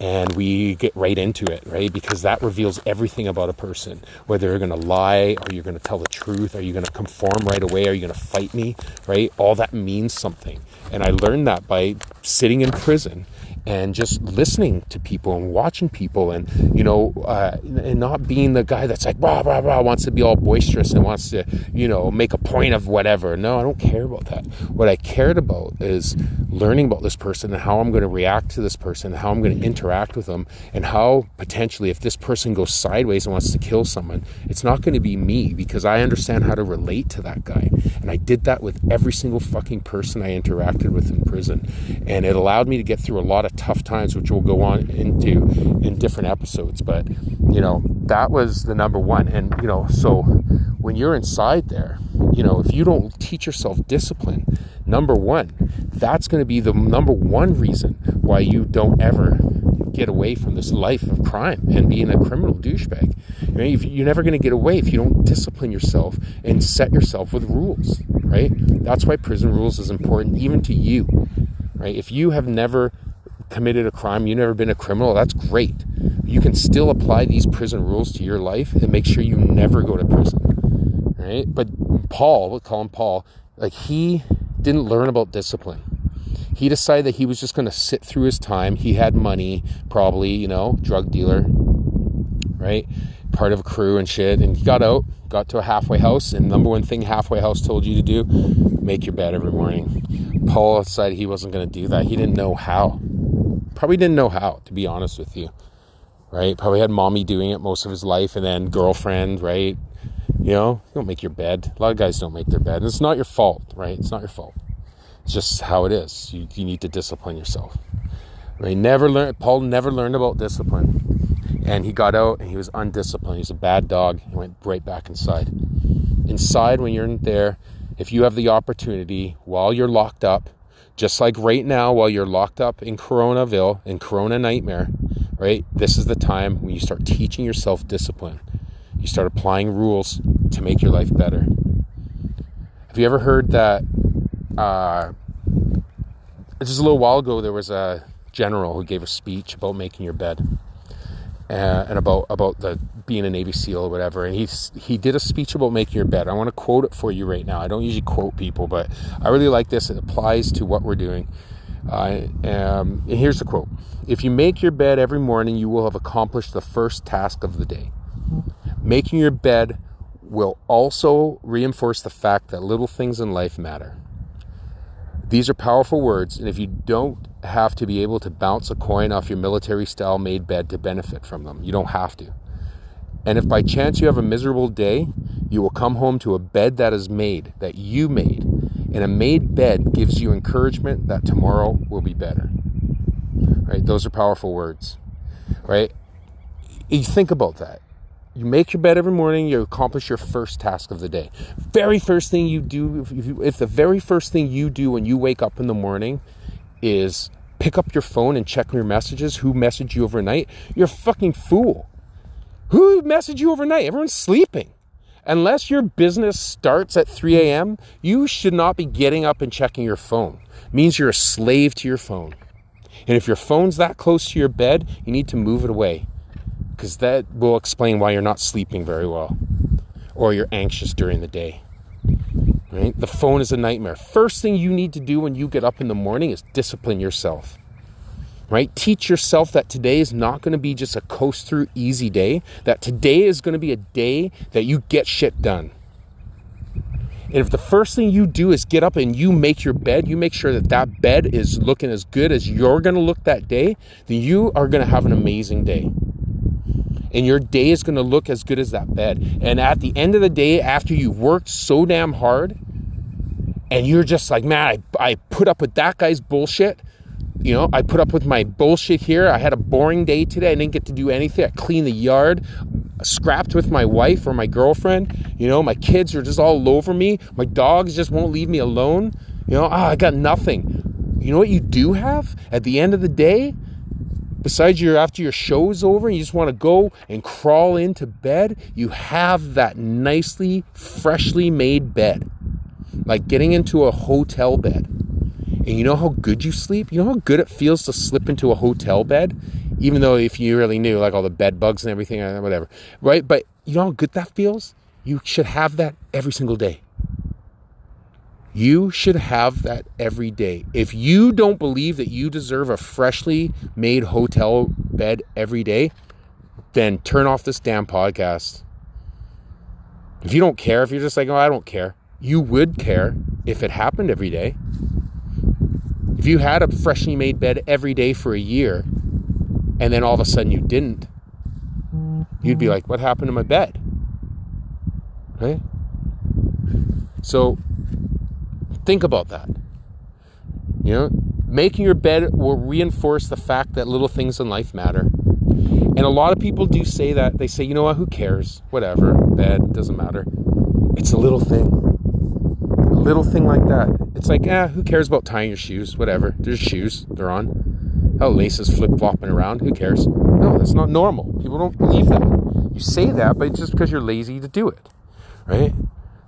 and we get right into it, right? Because that reveals everything about a person. Whether you're going to lie, or you're going to tell the truth, are you going to conform right away, are you going to fight me, right? All that means something. And I learned that by sitting in prison and just listening to people and watching people and you know uh, and not being the guy that's like blah blah blah wants to be all boisterous and wants to you know make a point of whatever. No i don't care about that. What i cared about is learning about this person and how i'm going to react to this person how i'm going to interact with them and how potentially if this person goes sideways and wants to kill someone it's not going to be me because i understand how to relate to that guy. And i did that with every single fucking person i interacted with in prison. And it allowed me to get through a lot of tough times, which we'll go on into in different episodes. But, you know, that was the number one. And, you know, so when you're inside there, you know, if you don't teach yourself discipline, number one, that's going to be the number one reason why you don't ever get away from this life of crime and being a criminal douchebag. You know, you're never going to get away if you don't discipline yourself and set yourself with rules, right? That's why prison rules is important, even to you, right? If you have never committed a crime, you've never been a criminal, that's great. You can still apply these prison rules to your life and make sure you never go to prison. Right? But Paul, we'll call him Paul, like he didn't learn about discipline. He decided that he was just going to sit through his time. He had money, probably, you know, drug dealer, right? Part of a crew and shit. And he got out, got to a halfway house. And number one thing halfway house told you to do, make your bed every morning. Paul decided he wasn't going to do that. He didn't know how. Probably didn't know how, to be honest with you. Right? Probably had mommy doing it most of his life and then girlfriend, right? You know, you don't make your bed. A lot of guys don't make their bed. And it's not your fault, right? It's not your fault. It's just how it is. You, you need to discipline yourself. Right? Never learned Paul never learned about discipline. And he got out and he was undisciplined. He's a bad dog. He went right back inside. Inside, when you're in there, if you have the opportunity while you're locked up just like right now, while you're locked up in Coronaville, in Corona Nightmare, right? This is the time when you start teaching yourself discipline. You start applying rules to make your life better. Have you ever heard that? Uh, just a little while ago, there was a general who gave a speech about making your bed uh, and about about the being a Navy SEAL or whatever. And he he did a speech about making your bed. I want to quote it for you right now. I don't usually quote people, but I really like this. It applies to what we're doing. Um, and here's the quote: If you make your bed every morning, you will have accomplished the first task of the day. Making your bed will also reinforce the fact that little things in life matter. These are powerful words, and if you don't have to be able to bounce a coin off your military style made bed to benefit from them, you don't have to. And if by chance you have a miserable day, you will come home to a bed that is made, that you made. And a made bed gives you encouragement that tomorrow will be better. Right? Those are powerful words. Right? You think about that. You make your bed every morning, you accomplish your first task of the day. Very first thing you do, if, you, if the very first thing you do when you wake up in the morning is pick up your phone and check your messages, who messaged you overnight, you're a fucking fool. Who messaged you overnight? Everyone's sleeping. Unless your business starts at 3 a.m., you should not be getting up and checking your phone. It means you're a slave to your phone. And if your phone's that close to your bed, you need to move it away because that will explain why you're not sleeping very well or you're anxious during the day. Right? The phone is a nightmare. First thing you need to do when you get up in the morning is discipline yourself. Right? Teach yourself that today is not going to be just a coast through easy day, that today is going to be a day that you get shit done. And if the first thing you do is get up and you make your bed, you make sure that that bed is looking as good as you're going to look that day, then you are going to have an amazing day and your day is going to look as good as that bed. And at the end of the day, after you worked so damn hard, and you're just like, man, I, I put up with that guy's bullshit. You know, I put up with my bullshit here. I had a boring day today. I didn't get to do anything. I cleaned the yard, scrapped with my wife or my girlfriend. You know, my kids are just all over me. My dogs just won't leave me alone. You know, oh, I got nothing. You know what you do have at the end of the day? besides your after your show's over and you just want to go and crawl into bed, you have that nicely freshly made bed. Like getting into a hotel bed. And you know how good you sleep? You know how good it feels to slip into a hotel bed? Even though if you really knew like all the bed bugs and everything uh, whatever. Right? But you know how good that feels? You should have that every single day. You should have that every day. If you don't believe that you deserve a freshly made hotel bed every day, then turn off this damn podcast. If you don't care, if you're just like, oh, I don't care, you would care if it happened every day. If you had a freshly made bed every day for a year and then all of a sudden you didn't, you'd be like, what happened to my bed? Right? So think about that. You know, making your bed will reinforce the fact that little things in life matter. And a lot of people do say that. They say, you know what, who cares? Whatever, bed, doesn't matter. It's a little thing. Little thing like that. It's like, eh, who cares about tying your shoes? Whatever. There's shoes, they're on. How laces flip flopping around, who cares? No, that's not normal. People don't believe that. You say that, but it's just because you're lazy to do it, right?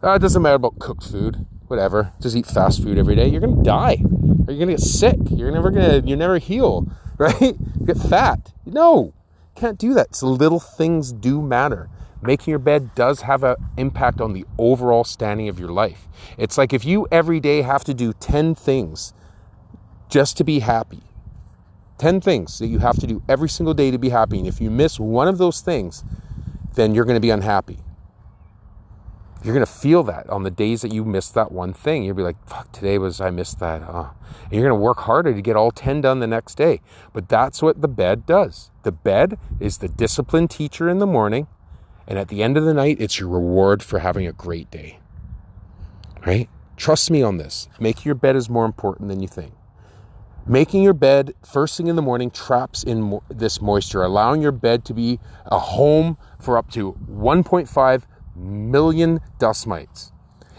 Uh, it doesn't matter about cooked food whatever, just eat fast food every day, you're gonna die. Or you're gonna get sick. You're never gonna you never heal, right? You get fat. No, can't do that. So little things do matter. Making your bed does have an impact on the overall standing of your life. It's like if you every day have to do 10 things just to be happy. 10 things that you have to do every single day to be happy. And if you miss one of those things, then you're going to be unhappy. You're going to feel that on the days that you miss that one thing. You'll be like, fuck, today was, I missed that. Oh. And you're going to work harder to get all 10 done the next day. But that's what the bed does. The bed is the disciplined teacher in the morning. And at the end of the night, it's your reward for having a great day. Right? Trust me on this. Making your bed is more important than you think. Making your bed first thing in the morning traps in mo- this moisture, allowing your bed to be a home for up to 1.5 million dust mites.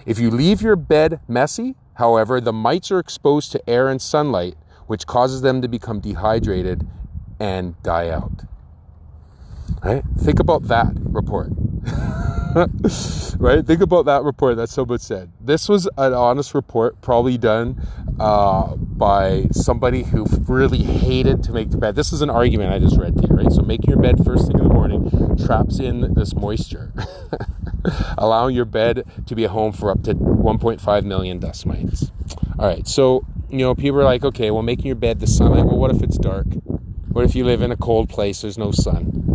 If you leave your bed messy, however, the mites are exposed to air and sunlight, which causes them to become dehydrated and die out. Right? Think about that report. right? Think about that report that someone said. This was an honest report, probably done uh, by somebody who really hated to make the bed. This is an argument I just read to you, right? So making your bed first thing in the morning traps in this moisture, allowing your bed to be a home for up to 1.5 million dust mites. All right, so you know, people are like, okay, well, making your bed the sunlight. Well, what if it's dark? What if you live in a cold place? There's no sun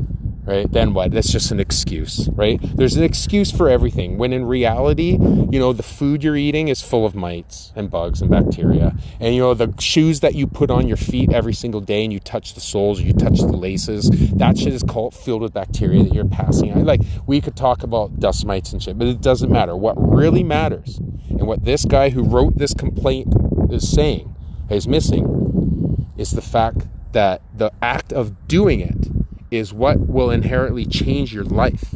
right? Then what? That's just an excuse, right? There's an excuse for everything. When in reality, you know, the food you're eating is full of mites and bugs and bacteria. And, you know, the shoes that you put on your feet every single day and you touch the soles or you touch the laces, that shit is called filled with bacteria that you're passing. Like, we could talk about dust mites and shit, but it doesn't matter. What really matters and what this guy who wrote this complaint is saying, is missing, is the fact that the act of doing it is what will inherently change your life.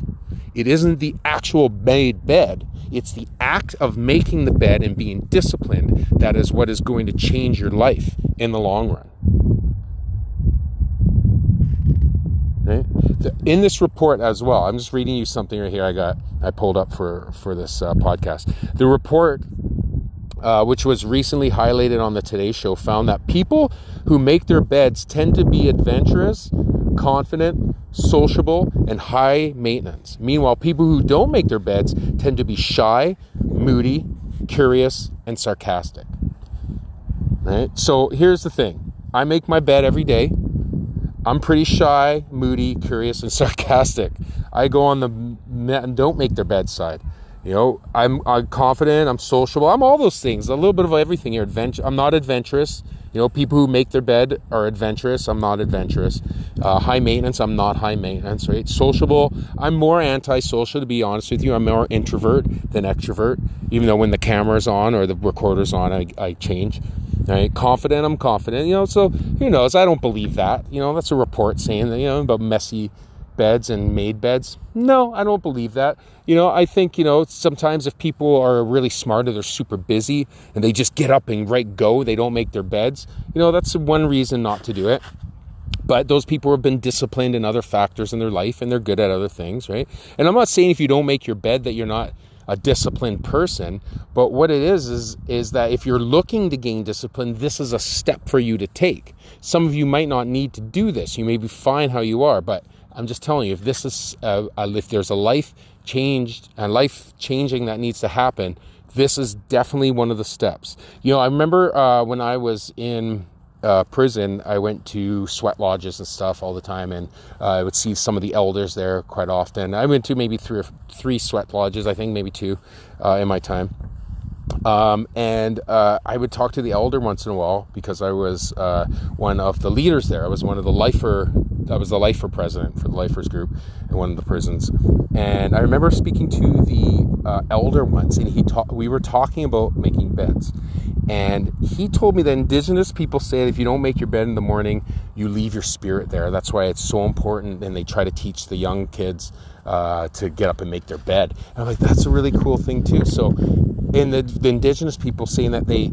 It isn't the actual made bed, it's the act of making the bed and being disciplined that is what is going to change your life in the long run. Right? In this report as well, I'm just reading you something right here. I got I pulled up for for this uh, podcast. The report uh, which was recently highlighted on the Today Show, found that people who make their beds tend to be adventurous, confident, sociable, and high maintenance. Meanwhile, people who don't make their beds tend to be shy, moody, curious, and sarcastic. Right? So here's the thing I make my bed every day. I'm pretty shy, moody, curious, and sarcastic. I go on the and don't make their bedside. You know, I'm, I'm confident, I'm sociable, I'm all those things, a little bit of everything here. Adventure, I'm not adventurous. You know, people who make their bed are adventurous. I'm not adventurous. Uh, high maintenance. I'm not high maintenance. Right? Sociable. I'm more antisocial to be honest with you. I'm more introvert than extrovert. Even though when the camera's on or the recorder's on, I, I change. Right? Confident. I'm confident. You know. So who knows? I don't believe that. You know, that's a report saying that you know about messy beds and made beds? No, I don't believe that. You know, I think, you know, sometimes if people are really smart or they're super busy and they just get up and right go, they don't make their beds, you know, that's one reason not to do it. But those people have been disciplined in other factors in their life and they're good at other things, right? And I'm not saying if you don't make your bed that you're not a disciplined person but what it is is is that if you're looking to gain discipline this is a step for you to take some of you might not need to do this you may be fine how you are but I'm just telling you, if this is, uh, if there's a life changed, a life changing that needs to happen, this is definitely one of the steps. You know, I remember uh, when I was in uh, prison, I went to sweat lodges and stuff all the time, and uh, I would see some of the elders there quite often. I went to maybe three or three sweat lodges, I think maybe two, uh, in my time. Um, and uh, I would talk to the elder once in a while because I was uh, one of the leaders there. I was one of the lifer. I was the lifer president for the lifers group in one of the prisons. And I remember speaking to the uh, elder once, and he ta- we were talking about making beds. And he told me that indigenous people say that if you don't make your bed in the morning, you leave your spirit there. That's why it's so important. And they try to teach the young kids uh, to get up and make their bed. And I'm like, that's a really cool thing too. So, and the, the indigenous people saying that they,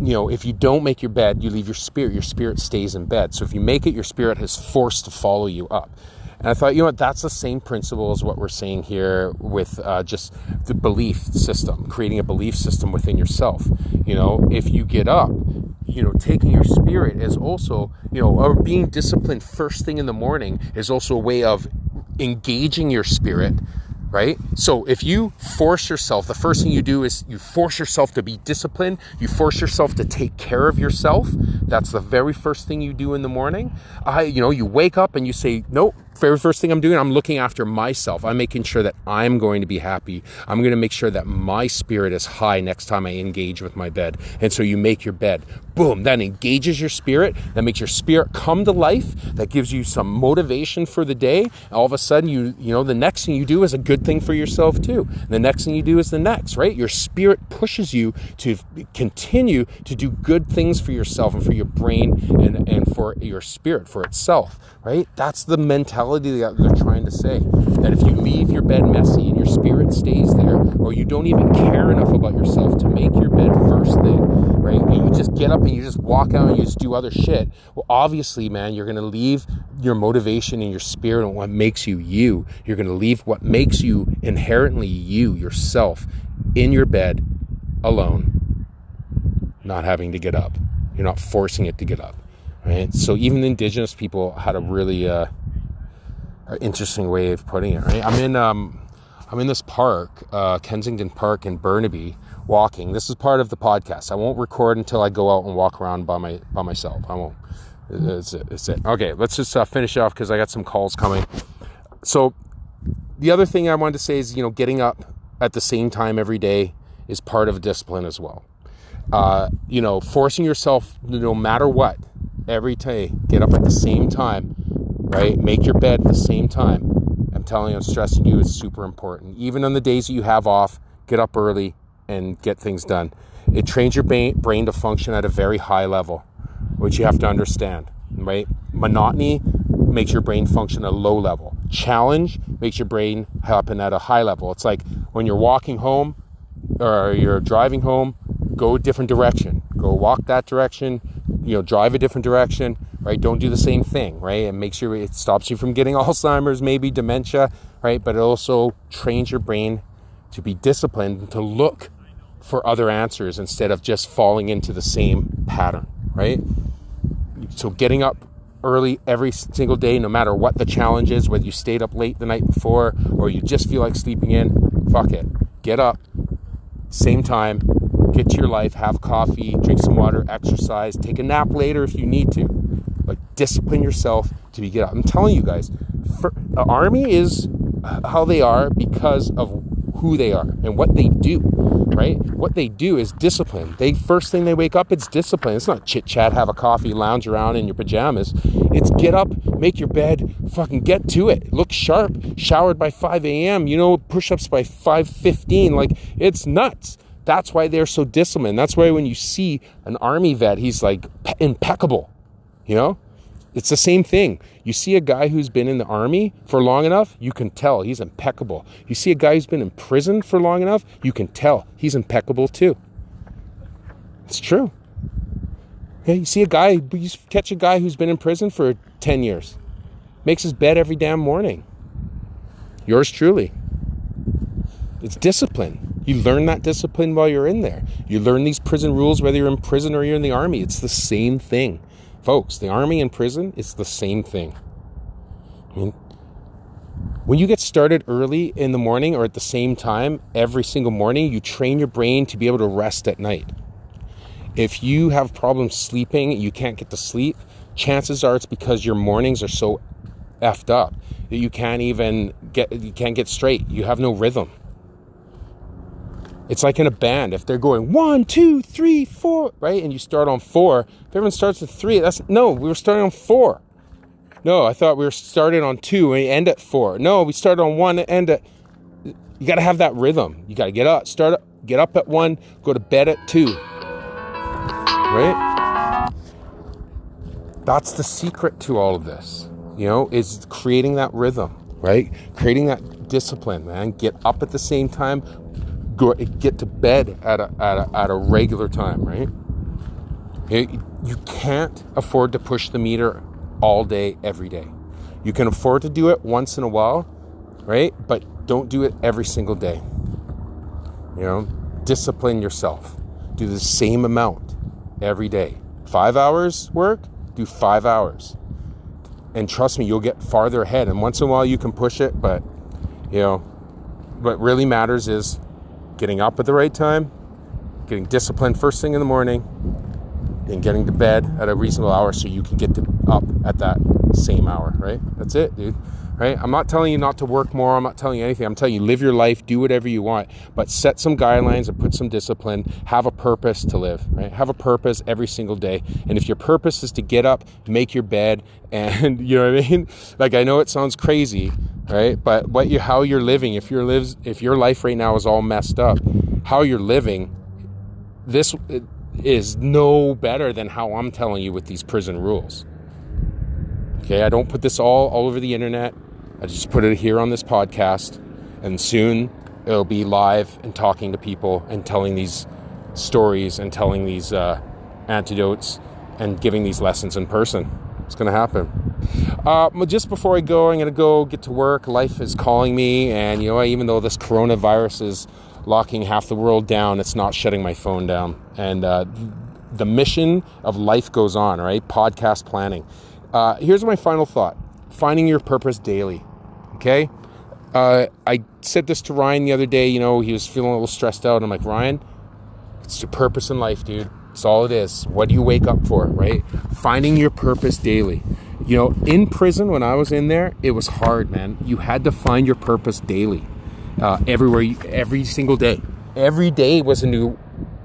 you know, if you don't make your bed, you leave your spirit. Your spirit stays in bed. So if you make it, your spirit has forced to follow you up. And I thought, you know what, that's the same principle as what we're saying here with uh, just the belief system, creating a belief system within yourself. You know, if you get up, you know, taking your spirit is also, you know, or being disciplined first thing in the morning is also a way of engaging your spirit right? So if you force yourself, the first thing you do is you force yourself to be disciplined, you force yourself to take care of yourself. That's the very first thing you do in the morning. I, you know, you wake up and you say, nope, very first thing I'm doing, I'm looking after myself. I'm making sure that I'm going to be happy. I'm going to make sure that my spirit is high next time I engage with my bed. And so you make your bed. Boom, that engages your spirit. That makes your spirit come to life. That gives you some motivation for the day. All of a sudden, you you know the next thing you do is a good thing for yourself too. The next thing you do is the next, right? Your spirit pushes you to continue to do good things for yourself and for your brain and, and for your spirit, for itself, right? That's the mentality that they're trying to say. That if you leave your bed messy and your spirit stays there, or you don't even care enough about yourself to make your bed first thing, right? And you just get up and you just walk out and you just do other shit. Well, obviously, man, you're going to leave your motivation and your spirit and what makes you you. You're going to leave what makes you inherently you, yourself, in your bed alone, not having to get up. You're not forcing it to get up, right? So even the indigenous people had a really uh, interesting way of putting it, right? I'm in um, I'm in this park, uh, Kensington Park in Burnaby, walking. This is part of the podcast. I won't record until I go out and walk around by my by myself. I won't. It's it. It's it. Okay, let's just uh, finish off because I got some calls coming. So the other thing I wanted to say is, you know, getting up at the same time every day is part of discipline as well. Uh, you know, forcing yourself, no matter what, every day, get up at the same time, right? Make your bed at the same time. I'm telling you, I'm stressing you, it's super important. Even on the days that you have off, get up early and get things done. It trains your brain to function at a very high level, which you have to understand, right? Monotony makes your brain function at a low level. Challenge makes your brain happen at a high level. It's like when you're walking home or you're driving home, go a different direction. Go walk that direction, you know, drive a different direction, right? Don't do the same thing, right? It makes you, it stops you from getting Alzheimer's, maybe dementia, right? But it also trains your brain to be disciplined, and to look for other answers instead of just falling into the same pattern, right? So getting up early every single day, no matter what the challenge is, whether you stayed up late the night before or you just feel like sleeping in, fuck it. Get up, same time, get to your life, have coffee, drink some water, exercise, take a nap later if you need to. But discipline yourself to be get up. I'm telling you guys, for, the army is uh, how they are because of who they are and what they do, right? What they do is discipline. They first thing they wake up, it's discipline. It's not chit chat, have a coffee, lounge around in your pajamas. It's get up, make your bed, fucking get to it. Look sharp, showered by 5 a.m. You know, push-ups by 5:15. Like it's nuts. That's why they're so disciplined. That's why when you see an army vet, he's like impeccable. You know, it's the same thing. You see a guy who's been in the army for long enough, you can tell he's impeccable. You see a guy who's been in prison for long enough, you can tell he's impeccable too. It's true. Yeah, you see a guy, you catch a guy who's been in prison for 10 years, makes his bed every damn morning. Yours truly. It's discipline. You learn that discipline while you're in there. You learn these prison rules whether you're in prison or you're in the army. It's the same thing. Folks, the army and prison, it's the same thing. I mean, When you get started early in the morning or at the same time every single morning, you train your brain to be able to rest at night. If you have problems sleeping, you can't get to sleep, chances are it's because your mornings are so effed up that you can't even get you can't get straight. You have no rhythm. It's like in a band. If they're going one, two, three, four, right, and you start on four, if everyone starts at three, that's no, we were starting on four. No, I thought we were starting on two and end at four. No, we started on one and end at. You got to have that rhythm. You got to get up, start, up, get up at one, go to bed at two. Right? That's the secret to all of this. You know, is creating that rhythm, right? Creating that discipline, man. Get up at the same time, go get to bed at a, at a, at a regular time, right? You can't afford to push the meter all day, every day. You can afford to do it once in a while, right? But don't do it every single day. You know, discipline yourself. Do the same amount every day. Five hours work, do five hours. And trust me, you'll get farther ahead. And once in a while you can push it, but you know, what really matters is getting up at the right time, getting disciplined first thing in the morning, and getting to bed at a reasonable hour so you can get to, up at that same hour, right? That's it, dude. Right? I'm not telling you not to work more. I'm not telling you anything. I'm telling you live your life, do whatever you want, but set some guidelines and put some discipline. Have a purpose to live, right? Have a purpose every single day. And if your purpose is to get up, make your bed, and you know what I mean? Like I know it sounds crazy, right? But what you how you're living, if your lives if your life right now is all messed up, how you're living, this is no better than how I'm telling you with these prison rules. Okay, I don't put this all all over the internet. I just put it here on this podcast, and soon it'll be live and talking to people and telling these stories and telling these uh, antidotes and giving these lessons in person. It's going to happen. Uh, just before I go, I'm going to go get to work. Life is calling me, and you know, even though this coronavirus is locking half the world down, it's not shutting my phone down. And uh, the mission of life goes on, right? Podcast planning. Uh, here's my final thought finding your purpose daily. Okay? Uh, I said this to Ryan the other day. You know, he was feeling a little stressed out. I'm like, Ryan, it's your purpose in life, dude. It's all it is. What do you wake up for, right? Finding your purpose daily. You know, in prison, when I was in there, it was hard, man. You had to find your purpose daily uh, everywhere, every single day. Every day was a new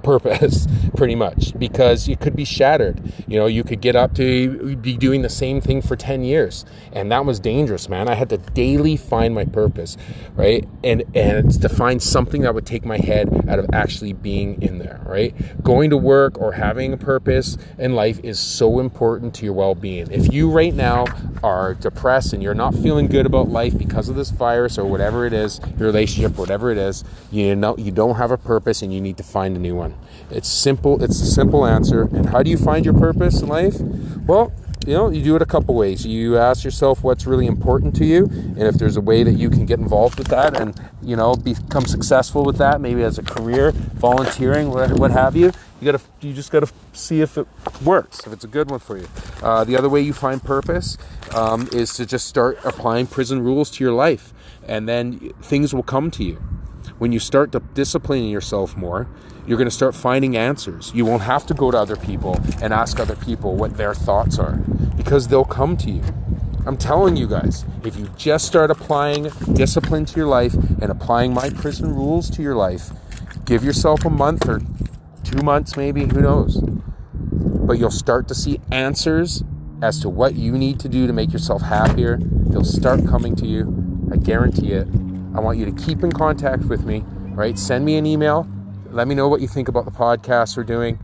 purpose pretty much because you could be shattered. You know you could get up to be doing the same thing for 10 years and that was dangerous man. I had to daily find my purpose right? And and it's to find something that would take my head out of actually being in there right? Going to work or having a purpose in life is so important to your well-being. If you right now are depressed and you're not feeling good about life because of this virus or whatever it is your relationship whatever it is you know you don't have a purpose and you need to find a new one it's simple. It's a simple answer. And how do you find your purpose in life? Well, you know, you do it a couple ways. You ask yourself what's really important to you, and if there's a way that you can get involved with that and, you know, become successful with that, maybe as a career, volunteering, what, have you, you gotta, you just gotta see if it works, if it's a good one for you. Uh, the other way you find purpose um, is to just start applying prison rules to your life, and then things will come to you when you start disciplining yourself more, you're going to start finding answers. You won't have to go to other people and ask other people what their thoughts are because they'll come to you. I'm telling you guys, if you just start applying discipline to your life and applying my prison rules to your life, give yourself a month or two months, maybe, who knows. But you'll start to see answers as to what you need to do to make yourself happier. They'll start coming to you. I guarantee it. I want you to keep in contact with me, right? Send me an email. Let me know what you think about the podcast we're doing.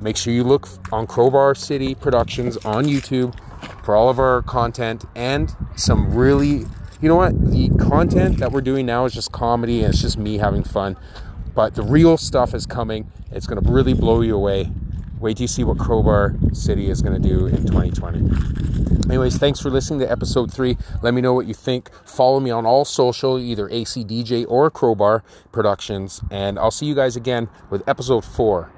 Make sure you look on Crowbar City Productions on YouTube for all of our content and some really, you know what? The content that we're doing now is just comedy and it's just me having fun. But the real stuff is coming. It's going to really blow you away. Wait till you see what Crowbar City is going to do in 2020. Anyways, thanks for listening to episode three. Let me know what you think. Follow me on all social, either ACDJ or Crowbar Productions. And I'll see you guys again with episode four.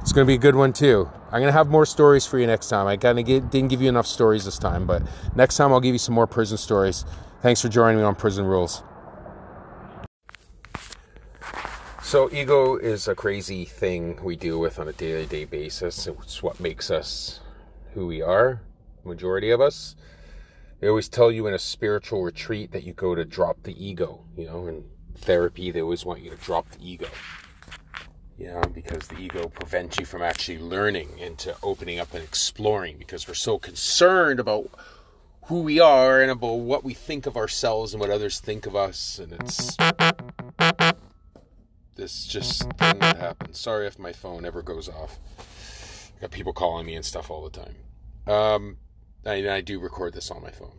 It's going to be a good one too. I'm going to have more stories for you next time. I kind of didn't give you enough stories this time, but next time I'll give you some more prison stories. Thanks for joining me on Prison Rules. So, ego is a crazy thing we deal with on a day to day basis. It's what makes us who we are, majority of us. They always tell you in a spiritual retreat that you go to drop the ego. You know, in therapy, they always want you to drop the ego. You know, because the ego prevents you from actually learning and to opening up and exploring because we're so concerned about who we are and about what we think of ourselves and what others think of us. And it's this just thing that happens. Sorry if my phone ever goes off. I got people calling me and stuff all the time. Um, I, I do record this on my phone.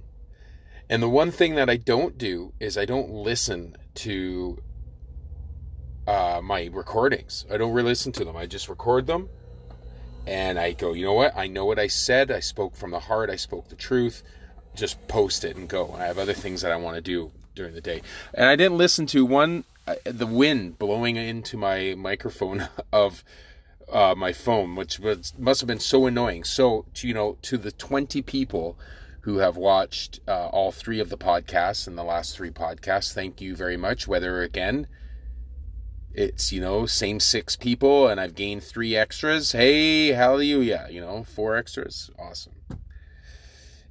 And the one thing that I don't do is I don't listen to uh, my recordings. I don't really listen to them. I just record them and I go, you know what? I know what I said. I spoke from the heart. I spoke the truth. Just post it and go. I have other things that I want to do during the day. And I didn't listen to one the wind blowing into my microphone of uh, my phone, which was must have been so annoying. So, to, you know, to the twenty people who have watched uh, all three of the podcasts and the last three podcasts, thank you very much. Whether again, it's you know same six people, and I've gained three extras. Hey, hallelujah! You know, four extras, awesome.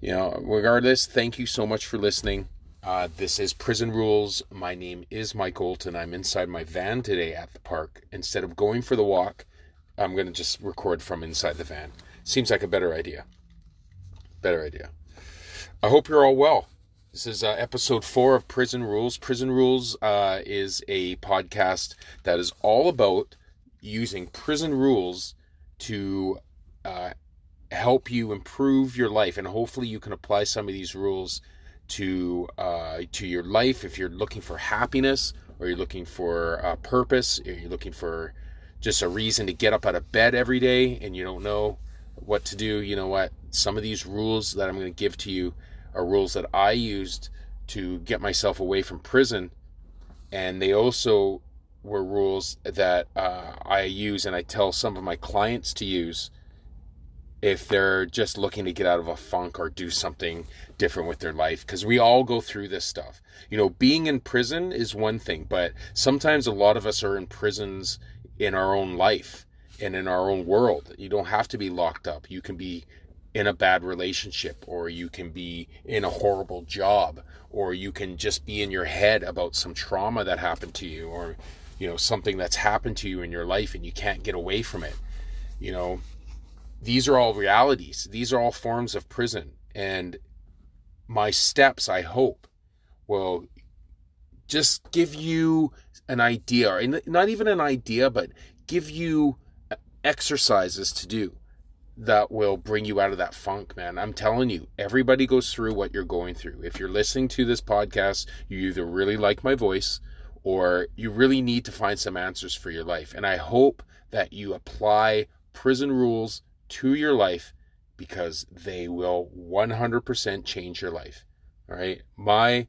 You know, regardless, thank you so much for listening. Uh, this is Prison Rules. My name is Mike Olton. I'm inside my van today at the park. Instead of going for the walk, I'm going to just record from inside the van. Seems like a better idea. Better idea. I hope you're all well. This is uh, episode four of Prison Rules. Prison Rules uh, is a podcast that is all about using prison rules to uh, help you improve your life, and hopefully, you can apply some of these rules to uh, to your life if you're looking for happiness or you're looking for a purpose or you're looking for just a reason to get up out of bed every day and you don't know what to do you know what? Some of these rules that i'm going to give to you are rules that i used to get myself away from prison and they also were rules that uh, i use and i tell some of my clients to use if they're just looking to get out of a funk or do something different with their life because we all go through this stuff. You know being in prison is one thing but sometimes a lot of us are in prisons in our own life and in our own world. You don't have to be locked up. You can be in a bad relationship or you can be in a horrible job or you can just be in your head about some trauma that happened to you or you know something that's happened to you in your life and you can't get away from it. You know these are all realities. These are all forms of prison. And my steps, I hope, will just give you an idea, or not even an idea, but give you exercises to do that will bring you out of that funk, man. I'm telling you, everybody goes through what you're going through. If you're listening to this podcast, you either really like my voice or you really need to find some answers for your life. And I hope that you apply prison rules to your life because they will 100% change your life. All right. My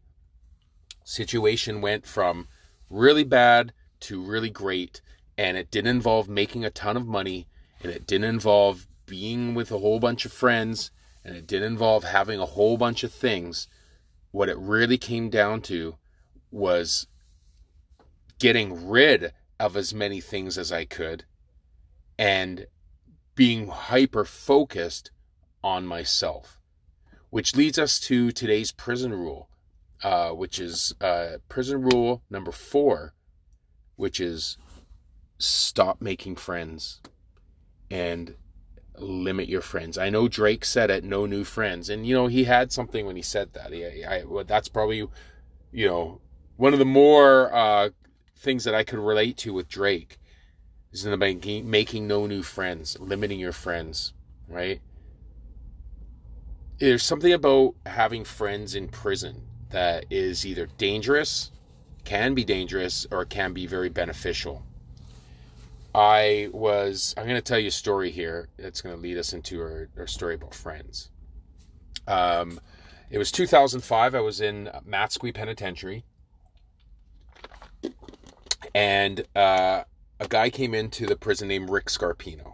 situation went from really bad to really great, and it didn't involve making a ton of money, and it didn't involve being with a whole bunch of friends, and it didn't involve having a whole bunch of things. What it really came down to was getting rid of as many things as I could and being hyper focused on myself. Which leads us to today's prison rule, uh, which is uh, prison rule number four, which is stop making friends and limit your friends. I know Drake said it, no new friends, and you know he had something when he said that. He, I, well, that's probably, you know, one of the more uh, things that I could relate to with Drake is in the making no new friends, limiting your friends, right? There's something about having friends in prison that is either dangerous, can be dangerous, or can be very beneficial. I was, I'm going to tell you a story here that's going to lead us into our, our story about friends. Um, it was 2005. I was in Matsqui Penitentiary. And uh, a guy came into the prison named Rick Scarpino.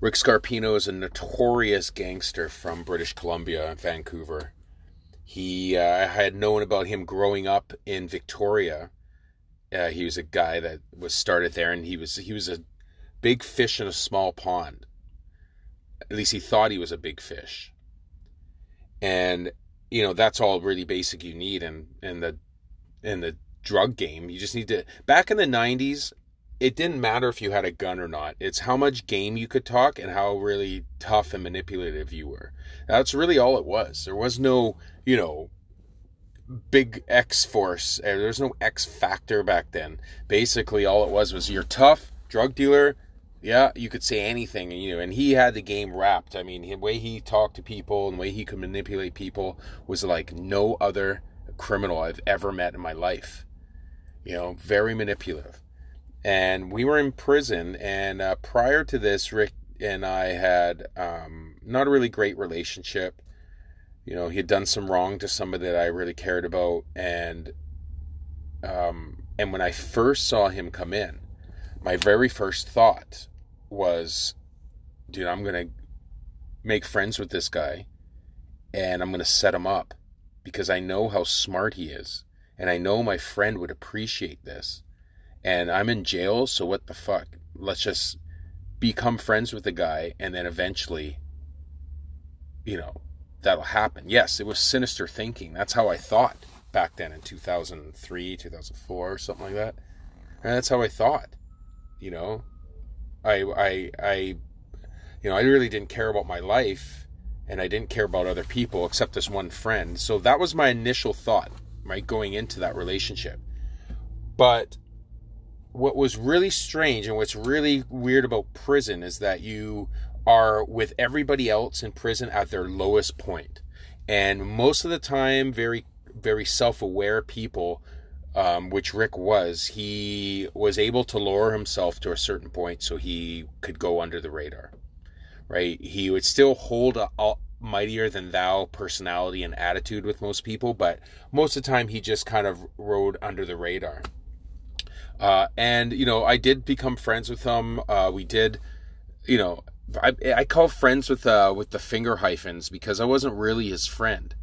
Rick Scarpino is a notorious gangster from British Columbia, and Vancouver. He, uh, I had known about him growing up in Victoria. Uh, he was a guy that was started there, and he was he was a big fish in a small pond. At least he thought he was a big fish. And you know that's all really basic you need and in the in the drug game. You just need to. Back in the '90s, it didn't matter if you had a gun or not. It's how much game you could talk and how really tough and manipulative you were. That's really all it was. There was no, you know, big X force. Eh, there was no X factor back then. Basically, all it was was you're tough, drug dealer. Yeah, you could say anything, you know, and he had the game wrapped. I mean, the way he talked to people and the way he could manipulate people was like no other criminal I've ever met in my life. You know, very manipulative. And we were in prison, and uh, prior to this, Rick and I had um, not a really great relationship. You know, he had done some wrong to somebody that I really cared about, and um, and when I first saw him come in, my very first thought was, dude, I'm gonna make friends with this guy, and I'm gonna set him up because I know how smart he is, and I know my friend would appreciate this, and I'm in jail, so what the fuck? Let's just become friends with the guy, and then eventually, you know, that'll happen. Yes, it was sinister thinking. That's how I thought back then in 2003, 2004, something like that. And that's how I thought. You know, I, I, I, you know, I really didn't care about my life and I didn't care about other people except this one friend. So that was my initial thought, right, going into that relationship. But what was really strange and what's really weird about prison is that you are with everybody else in prison at their lowest. And most of the time, very, very self aware people, um, which Rick was, he was able to lower himself to a certain point so he could go under the radar. Right? He would still hold a mightier than thou personality and attitude with most people, but most of the time he just kind of rode under the radar. Uh, and you know, I did become friends with him. Uh, we did, you know, I, I call friends with uh, with the finger hyphens because I wasn't really his friend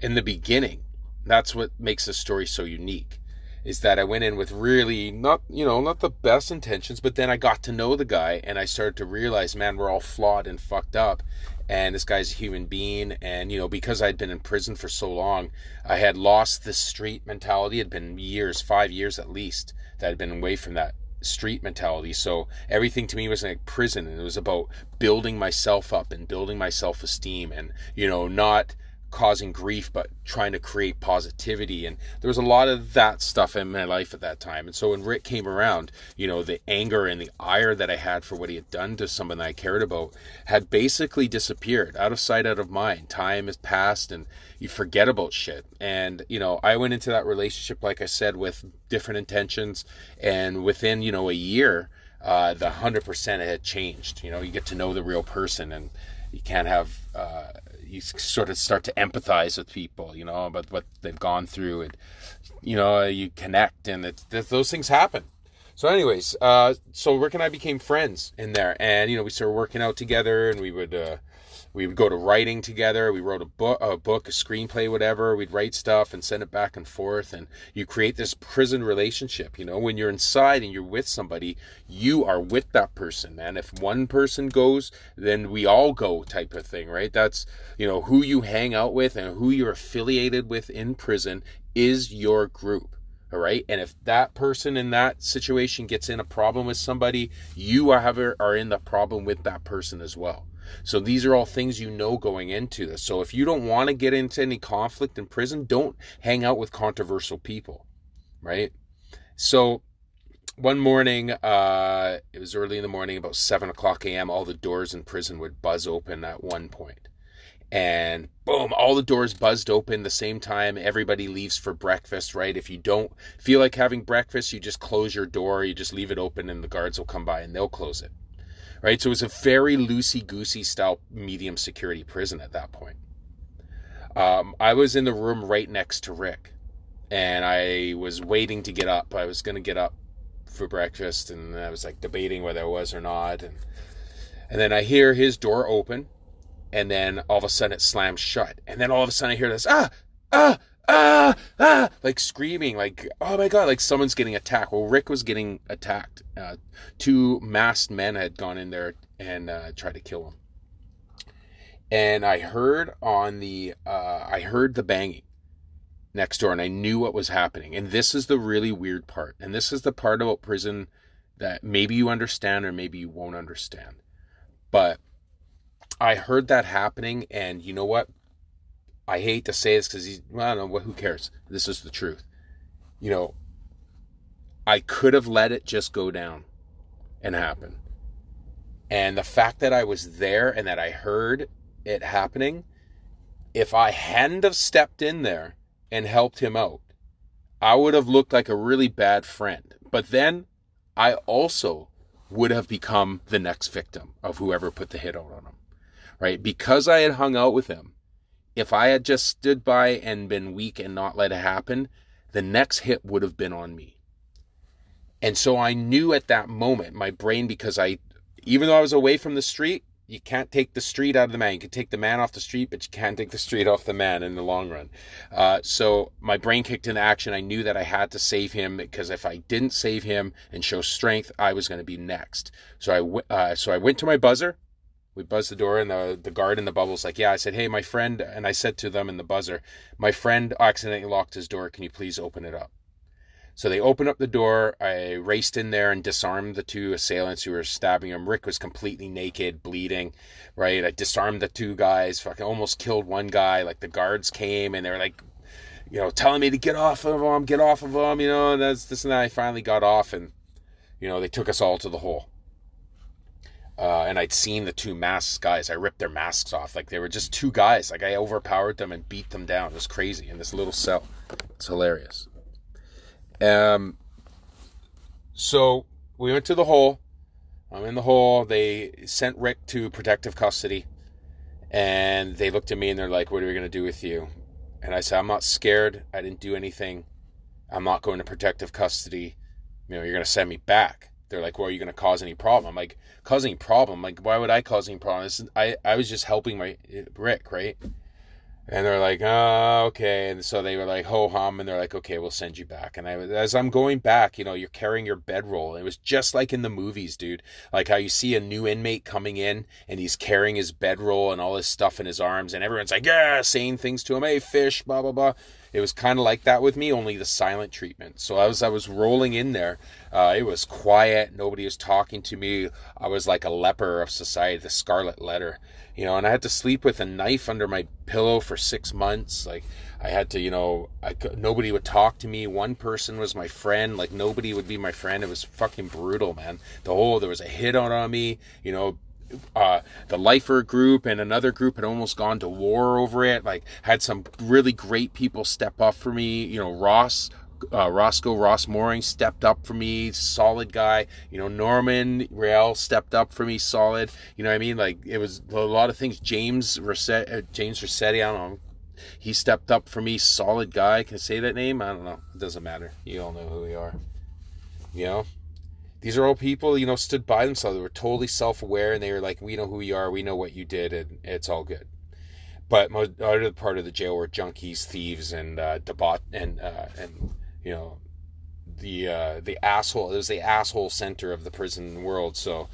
in the beginning. That's what makes the story so unique. Is that I went in with really not you know not the best intentions, but then I got to know the guy and I started to realize, man, we're all flawed and fucked up, and this guy's a human being. And you know, because I'd been in prison for so long, I had lost the street mentality. It had been years, five years at least, that I'd been away from that street mentality. So everything to me was like prison and it was about building myself up and building my self esteem and, you know, not causing grief but trying to create positivity. And there was a lot of that stuff in my life at that time. And so when rick came around you know the anger and the ire that i had for what he had done to someone that i cared about had basically disappeared out of sight out of mind. Time has passed and you forget about shit. And you know i went into that relationship like i said with different intentions. And within you know a year uh, the 100% had changed. You know you get to know the real person and you can't have uh, you sort of start to empathize with people, you know, about what they've gone through, and you know, you connect, and it, those things happen. So, anyways, uh, so Rick and I became friends in there, and you know, we started working out together, and we would uh, we would go to writing together. We wrote a book, a book, a screenplay, whatever. We'd write stuff and send it back and forth, and you create this prison relationship. You know, when you're inside and you're with somebody, you are with that person, and if one person goes, then we all go, type of thing, right? That's you know who you hang out with and who you're affiliated with in prison is your group. All right. And if that person in that situation gets in a problem with somebody, you are, are in the problem with that person as well. So these are all things you know going into this. So if you don't want to get into any conflict in prison, don't hang out with controversial people, right? So one morning, uh, it was early in the morning, about seven o'clock a.m. All the doors in prison would buzz open at one point, and boom, all the doors buzzed open the same time. Everybody leaves for breakfast, right? If you don't feel like having breakfast, you just close your door, you just leave it open, and the guards will come by and they'll close it right? So it was a very loosey goosey style medium security prison at that point. Um, I was in the room right next to Rick, and I was waiting to get up. I was going to get up for breakfast, and I was like debating whether I was or not, and and then I hear his door open, and then all of a sudden it slams shut, and then all of a sudden I hear this ah ah ah ah like screaming like oh my god like someone's getting attacked. Well, Rick was getting attacked. Uh, two masked men had gone in there and uh, tried to kill him, and I heard on the uh, I heard the banging next door and I knew what was happening. And this is the really weird part. And this is the part about prison that maybe you understand or maybe you won't understand. But I heard that happening and you know what? I hate to say this because he's well, I don't know who cares. This is the truth. You know, I could have let it just go down and happen. And the fact that I was there and that I heard it happening, if I hadn't have stepped in there and helped him out, I would have looked like a really bad friend. But then I also would have become the next victim of whoever put the hit out on him. Right? Because I had hung out with him, if I had just stood by and been weak and not let it happen, the next hit would have been on me. And so I knew at that moment, my brain, because I, even though I was away from the street, you can't take the street out of the man. You can take the man off the street, but you can't take the street off the man in the long run. Uh, so my brain kicked into action. I knew that I had to save him because if I didn't save him and show strength, I was going to be next. So I uh, so I went to my buzzer. We buzzed the door, and the the guard in the bubble's like, "Yeah." I said, "Hey, my friend," and I said to them in the buzzer, "My friend accidentally locked his door. Can you please open it up?" So they opened up the door. I raced in there and disarmed the two assailants who were stabbing him. Rick was completely naked, bleeding, right? I disarmed the two guys, fucking almost killed one guy. Like the guards came and they were like, you know, telling me to get off of him, get off of him, you know, and that's this and that. I finally got off and, you know, they took us all to the hole. Uh, and I'd seen the two masks guys. I ripped their masks off. Like they were just two guys. Like I overpowered them and beat them down. It was crazy in this little cell. It's hilarious. Um, so we went to the hole. I'm in the hole. They sent Rick to protective custody. And they looked at me and they're like, What are we going to do with you? And I said, I'm not scared. I didn't do anything. I'm not going to protective custody. You know, you're going to send me back. They're like, Well, are you going to cause any problem? I'm like, Causing problem? Like, why would I cause any problem? I, I was just helping my uh, Rick, right? And they're like, oh, okay. And so they were like, ho hum. And they're like, okay, we'll send you back. And I, as I'm going back, you know, you're carrying your bedroll. It was just like in the movies, dude. Like how you see a new inmate coming in and he's carrying his bedroll and all his stuff in his arms. And everyone's like, yeah, saying things to him. Hey, fish, blah, blah, blah. It was kind of like that with me, only the silent treatment. So as I was rolling in there, uh, it was quiet. Nobody was talking to me. I was like a leper of society, the scarlet letter you know, and I had to sleep with a knife under my pillow for six months. Like I had to, you know, I nobody would talk to me. One person was my friend. Like nobody would be my friend. It was fucking brutal, man. The whole there was a hit out on me. You know, uh, the lifer group and another group had almost gone to war over it. Like had some really great people step up for me. You know, Ross uh, Roscoe Ross Mooring stepped up for me, solid guy. You know, Norman Real stepped up for me, solid. You know what I mean? Like it was a lot of things. James Rossetti, uh, James Rossetti, I don't know. He stepped up for me, solid guy. Can I say that name? I don't know. It doesn't matter. You all know who we are. You know, these are all people. You know, stood by themselves. They were totally self-aware, and they were like, "We know who you are. We know what you did, and it's all good." But most other part of the jail were junkies, thieves, and uh, debauch and uh, and you know the uh, the asshole. It was the asshole center of the prison world. So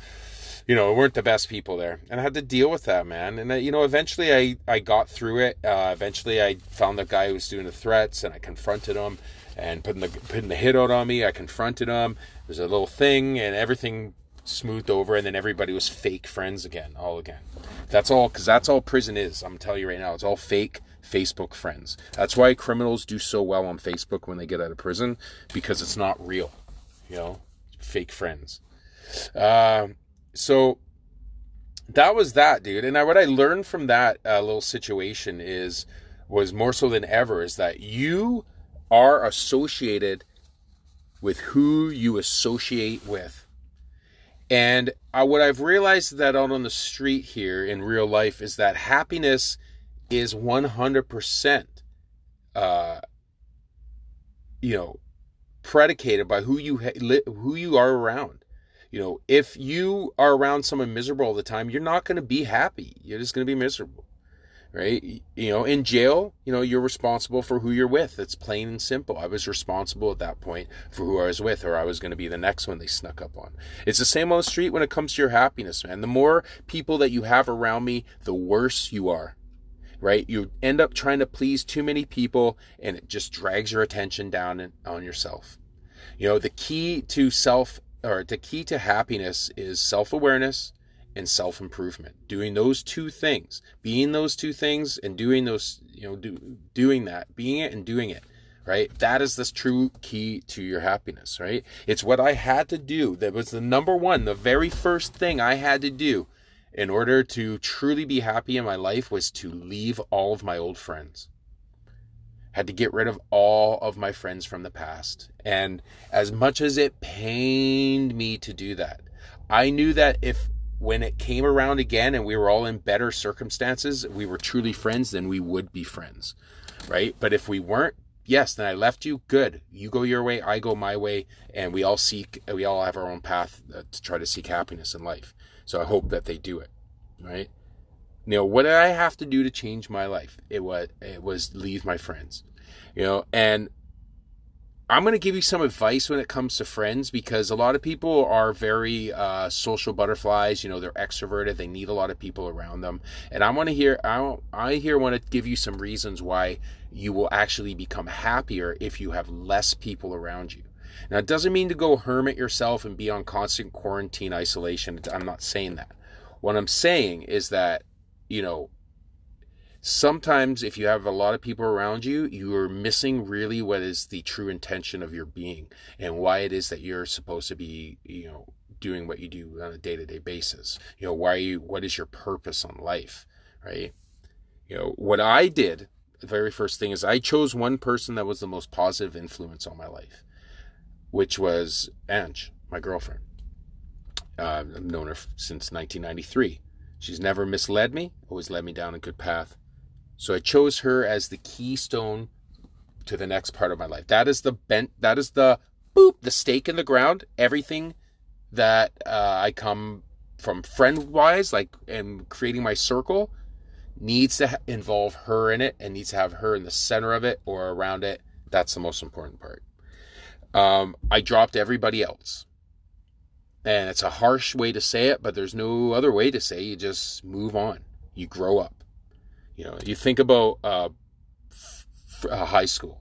you know, weren't the best people there, and I had to deal with that, man. And uh, you know, eventually I I got through it. Uh, eventually, I found the guy who was doing the threats, and I confronted him, and putting the putting the hit out on me. I confronted him. There's a little thing, and everything smoothed over, and then everybody was fake friends again, all again. That's all, because that's all prison is. I'm telling you right now, it's all fake Facebook friends. That's why criminals do so well on Facebook when they get out of prison because it's not real, you know, fake friends. Uh, so that was that, dude. And I, what I learned from that uh, little situation is was more so than ever is that you are associated with who you associate with. And uh, what I've realized that out on the street here in real life is that happiness is 100% uh, you know predicated by who you who you are around. You know, if you are around someone miserable all the time, you're not going to be happy. You're just going to be miserable. Right? You know, in jail, you know, you're responsible for who you're with. It's plain and simple. I was responsible at that point for who I was with, or I was going to be the next one they snuck up on. It's the same on the street when it comes to your happiness, man. The more people that you have around me, the worse you are right? You end up trying to please too many people and it just drags your attention down on yourself. You know, the key to self or the key to happiness is self-awareness and self-improvement. Doing those two things, being those two things and doing those, you know, do, doing that, being it and doing it, right? That is the true key to your happiness, right? It's what I had to do. That was the number one, the very first thing I had to do in order to truly be happy in my life was to leave all of my old friends. Had to get rid of all of my friends from the past. And as much as it pained me to do that, I knew that if when it came around again and we were all in better circumstances, we were truly friends, then we would be friends. Right? But if we weren't, yes, then I left you. Good. You go your way, I go my way, and we all seek, we all have our own path uh, to try to seek happiness in life. So I hope that they do it, right? You know, what did I have to do to change my life? It was it was leave my friends. You know, and I'm going to give you some advice when it comes to friends because a lot of people are very uh, social butterflies. You know, they're extroverted. They need a lot of people around them. And I want to hear, I, I here want to give you some reasons why you will actually become happier if you have less people around you. Now, it doesn't mean to go hermit yourself and be on constant quarantine isolation. I'm not saying that. What I'm saying is that, you know, sometimes if you have a lot of people around you, you are missing really what is the true intention of your being and why it is that you're supposed to be, you know, doing what you do on a day-to-day basis. You know, why you what is your purpose on life, right? You know, what I did, the very first thing is I chose one person that was the most positive influence on my life which was Ange, my girlfriend. Uh, I've known her since 1993. She's never misled me, always led me down a good path. So I chose her as the keystone to the next part of my life. That is the bent, that is the boop, the stake in the ground. Everything that uh, I come from friend wise, like and creating my circle, needs to involve her in it and needs to have her in the center of it or around it. That's the most important part. Um, I dropped everybody else. And it's a harsh way to say it, but there's no other way to say it. You just move on. You grow up. You know, you think about uh, f- uh, high school.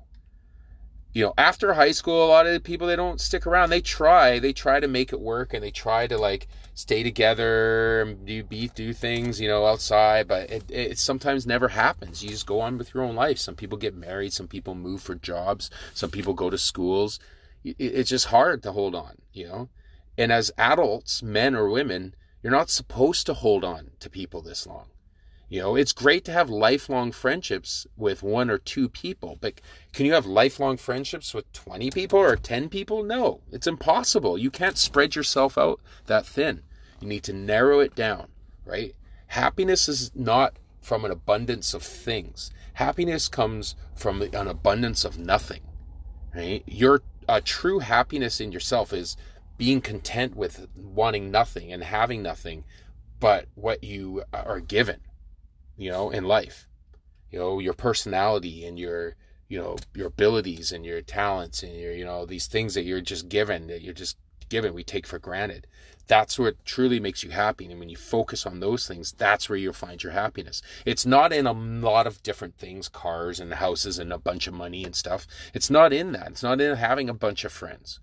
You know, after high school, a lot of the people they don't stick around. They try, they try to make it work, and they try to like stay together and do be do things, you know, outside. But it, it sometimes never happens. You just go on with your own life. Some people get married. Some people move for jobs. Some people go to schools it's just hard to hold on, you know? And as adults, men or women, you're not supposed to hold on to people this long. You know, it's great to have lifelong friendships with one or two people, but can you have lifelong friendships with 20 people or 10 people? No, it's impossible. You can't spread yourself out that thin. You need to narrow it down, right? Happiness is not from an abundance of things. Happiness comes from an abundance of nothing, right? Your true happiness in yourself is being content with wanting nothing and having nothing but what you are given you know in life you know your personality and your you know your abilities and your talents and your you know these things that you're just given that you're just given we take for granted that's what truly makes you happy. And when you focus on those things, that's where you'll find your happiness. It's not in a lot of different things, cars and houses and a bunch of money and stuff. It's not in that. It's not in having a bunch of friends,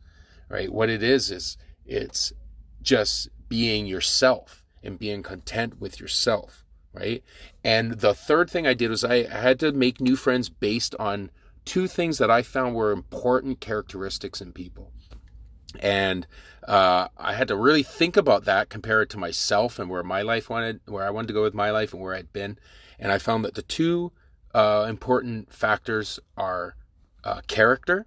right? What it is, is it's just being yourself and being content with yourself, right? And the third thing I did was I had to make new friends based on two things that I found were important characteristics in people. And uh, I had to really think about that, compare it to myself and where my life wanted, where I wanted to go with my life and where I'd been. And I found that the two uh, important factors are uh, character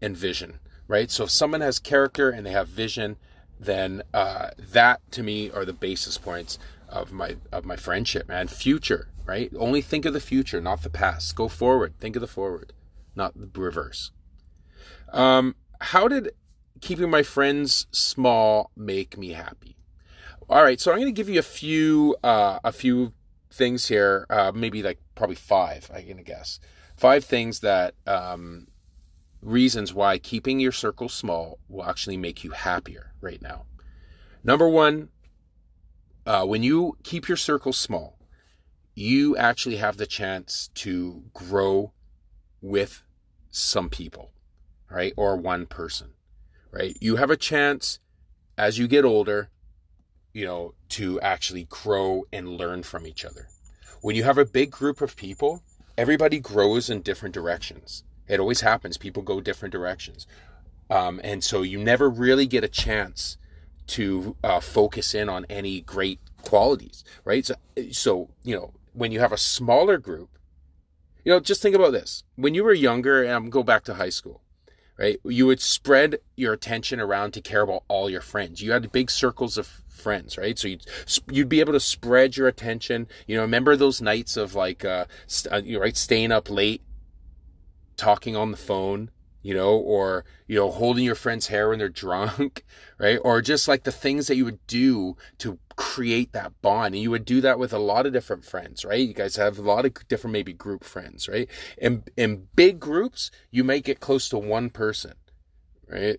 and vision, right? So if someone has character and they have vision, then uh, that to me are the basis points of my of my friendship, man. Future, right? Only think of the future, not the past. Go forward. Think of the forward, not the reverse. Um, how did keeping my friends small make me happy? All right, so I'm going to give you a few uh, a few things here, uh, maybe like probably five. I'm going to guess five things that um, reasons why keeping your circle small will actually make you happier right now. Number one, uh, when you keep your circle small, you actually have the chance to grow with some people, right? Or one person, right? You have a chance as you get older, you know, to actually grow and learn from each other. When you have a big group of people, everybody grows in different directions. It always happens. People go different directions. Um, and so you never really get a chance to uh, focus in on any great qualities, right? So, so, you know, when you have a smaller group, you know, just think about this. When you were younger, and I'm go back to high school, right? You would spread your attention around to care about all your friends. You had big circles of friends, right? So you'd you'd be able to spread your attention. You know, remember those nights of like, uh, st- uh, you know, right, staying up late, talking on the phone, you know, or, you know, holding your friend's hair when they're drunk, right? Or just like the things that you would do to create that bond. And you would do that with a lot of different friends, right? You guys have a lot of different, maybe group friends, right? In, in big groups, you might get close to one person, right?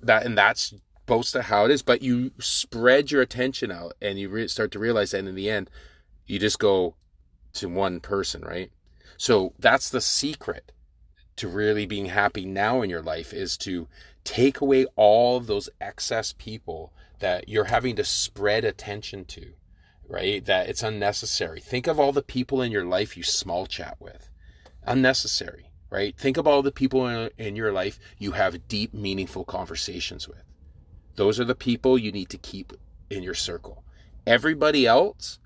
That, and that's most to how it is, but you spread your attention out and you re- start to realize that in the end, you just go to one person, right? So that's the secret to really being happy now in your life is to take away all of those excess people that you're having to spread attention to, right? That it's unnecessary. Think of all the people in your life you small chat with. Unnecessary, right? Think of all the people in, in your life you have deep, meaningful conversations with. Those are the people you need to keep in your circle. Everybody else,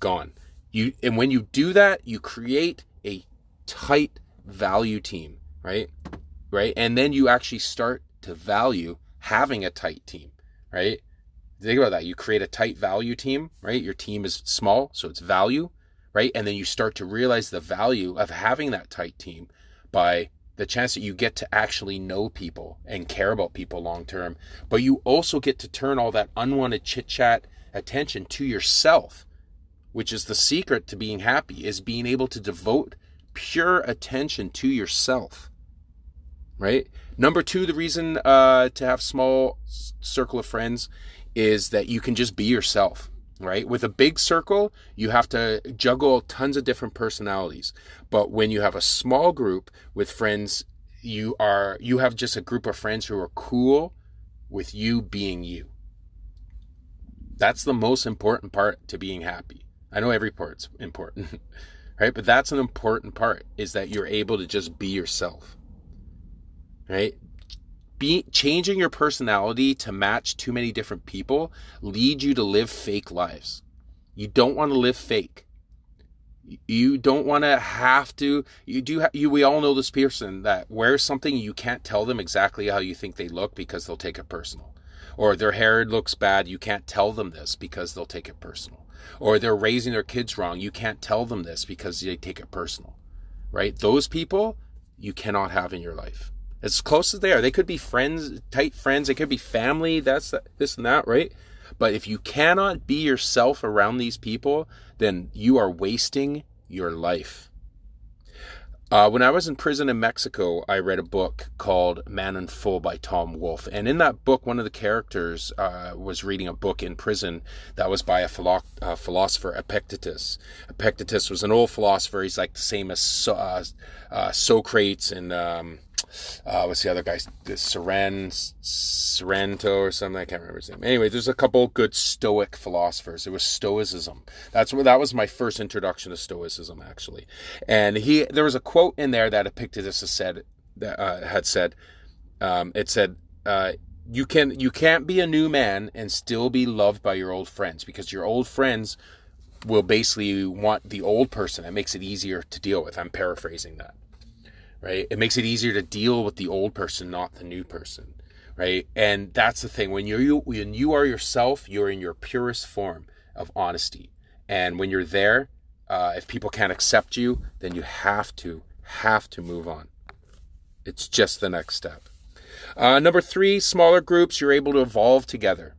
gone. You and when you do that, you create a tight value team, right? Right? And then you actually start to value having a tight team, right? Think about that. You create a tight value team, right? Your team is small, so it's value, right? And then you start to realize the value of having that tight team by the chance that you get to actually know people and care about people long term. But you also get to turn all that unwanted chit chat attention to yourself, which is the secret to being happy, is being able to devote pure attention to yourself. Right? Number two, the reason uh, to have small circle of friends is that you can just be yourself. Right? With a big circle, you have to juggle tons of different personalities. But when you have a small group with friends, you are you have just a group of friends who are cool with you being you. That's the most important part to being happy. I know every part's important. right? But that's an important part is that you're able to just be yourself, right? Be changing your personality to match too many different people lead you to live fake lives. You don't want to live fake. You don't want to have to. You do. Ha- you. We all know this person that wears something you can't tell them exactly how you think they look because they'll take it personal, or their hair looks bad. You can't tell them this because they'll take it personal or they're raising their kids wrong. You can't tell them this because they take it personal, right? Those people you cannot have in your life. As close as they are, they could be friends, tight friends, they could be family, that's this and that, right? But if you cannot be yourself around these people, then you are wasting your life. Uh, when I was in prison in Mexico, I read a book called Man in Full by Tom Wolfe. And in that book, one of the characters uh, was reading a book in prison that was by a philo- uh, philosopher, Epictetus. Epictetus was an old philosopher. He's like the same as uh, uh, Socrates and um, uh, what's the other guy? Seren, Sorrento or something. I can't remember his name. Anyway, there's a couple good Stoic philosophers. It was Stoicism. That's that was my first introduction to Stoicism, actually. And he, there was a quote in there that Epictetus has said that uh, had said. Um, it said, uh, "You can you can't be a new man and still be loved by your old friends because your old friends." Will basically want the old person. It makes it easier to deal with. I'm paraphrasing that right? It makes it easier to deal with the old person, not the new person, right? And that's the thing. When you when you are yourself, you're in your purest form of honesty. And when you're there, uh, if people can't accept you, then you have to have to move on. It's just the next step. Uh, number three, smaller groups, you're able to evolve together.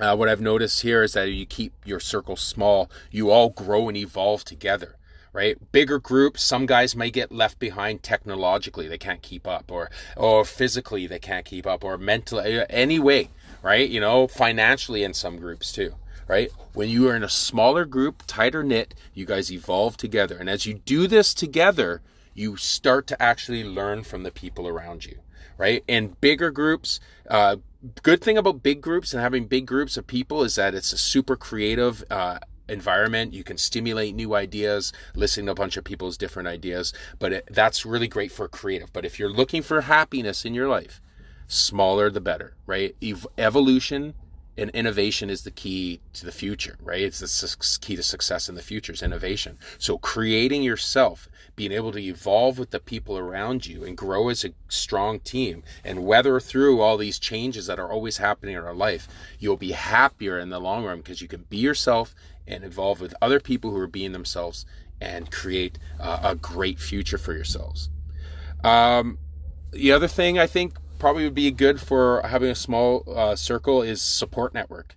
Uh, what I've noticed here is that you keep your circle small, you all grow and evolve together right? Bigger groups, some guys may get left behind technologically, they can't keep up, or or physically they can't keep up, or mentally, any way, right? You know, financially in some groups too, right? When you are in a smaller group, tighter knit, you guys evolve together, and as you do this together, you start to actually learn from the people around you, right? In bigger groups, uh, good thing about big groups and having big groups of people is that it's a super creative uh, environment. You can stimulate new ideas, listening to a bunch of people's different ideas. But it, that's really great for creative. But if you're looking for happiness in your life, smaller the better, right? Ev- evolution and innovation is the key to the future, right? It's the su- key to success in the future is innovation. So creating yourself, being able to evolve with the people around you and grow as a strong team and weather through all these changes that are always happening in our life, you'll be happier in the long run because you can be yourself and involve with other people who are being themselves and create uh, a great future for yourselves. Um, the other thing I think probably would be good for having a small uh, circle is support network.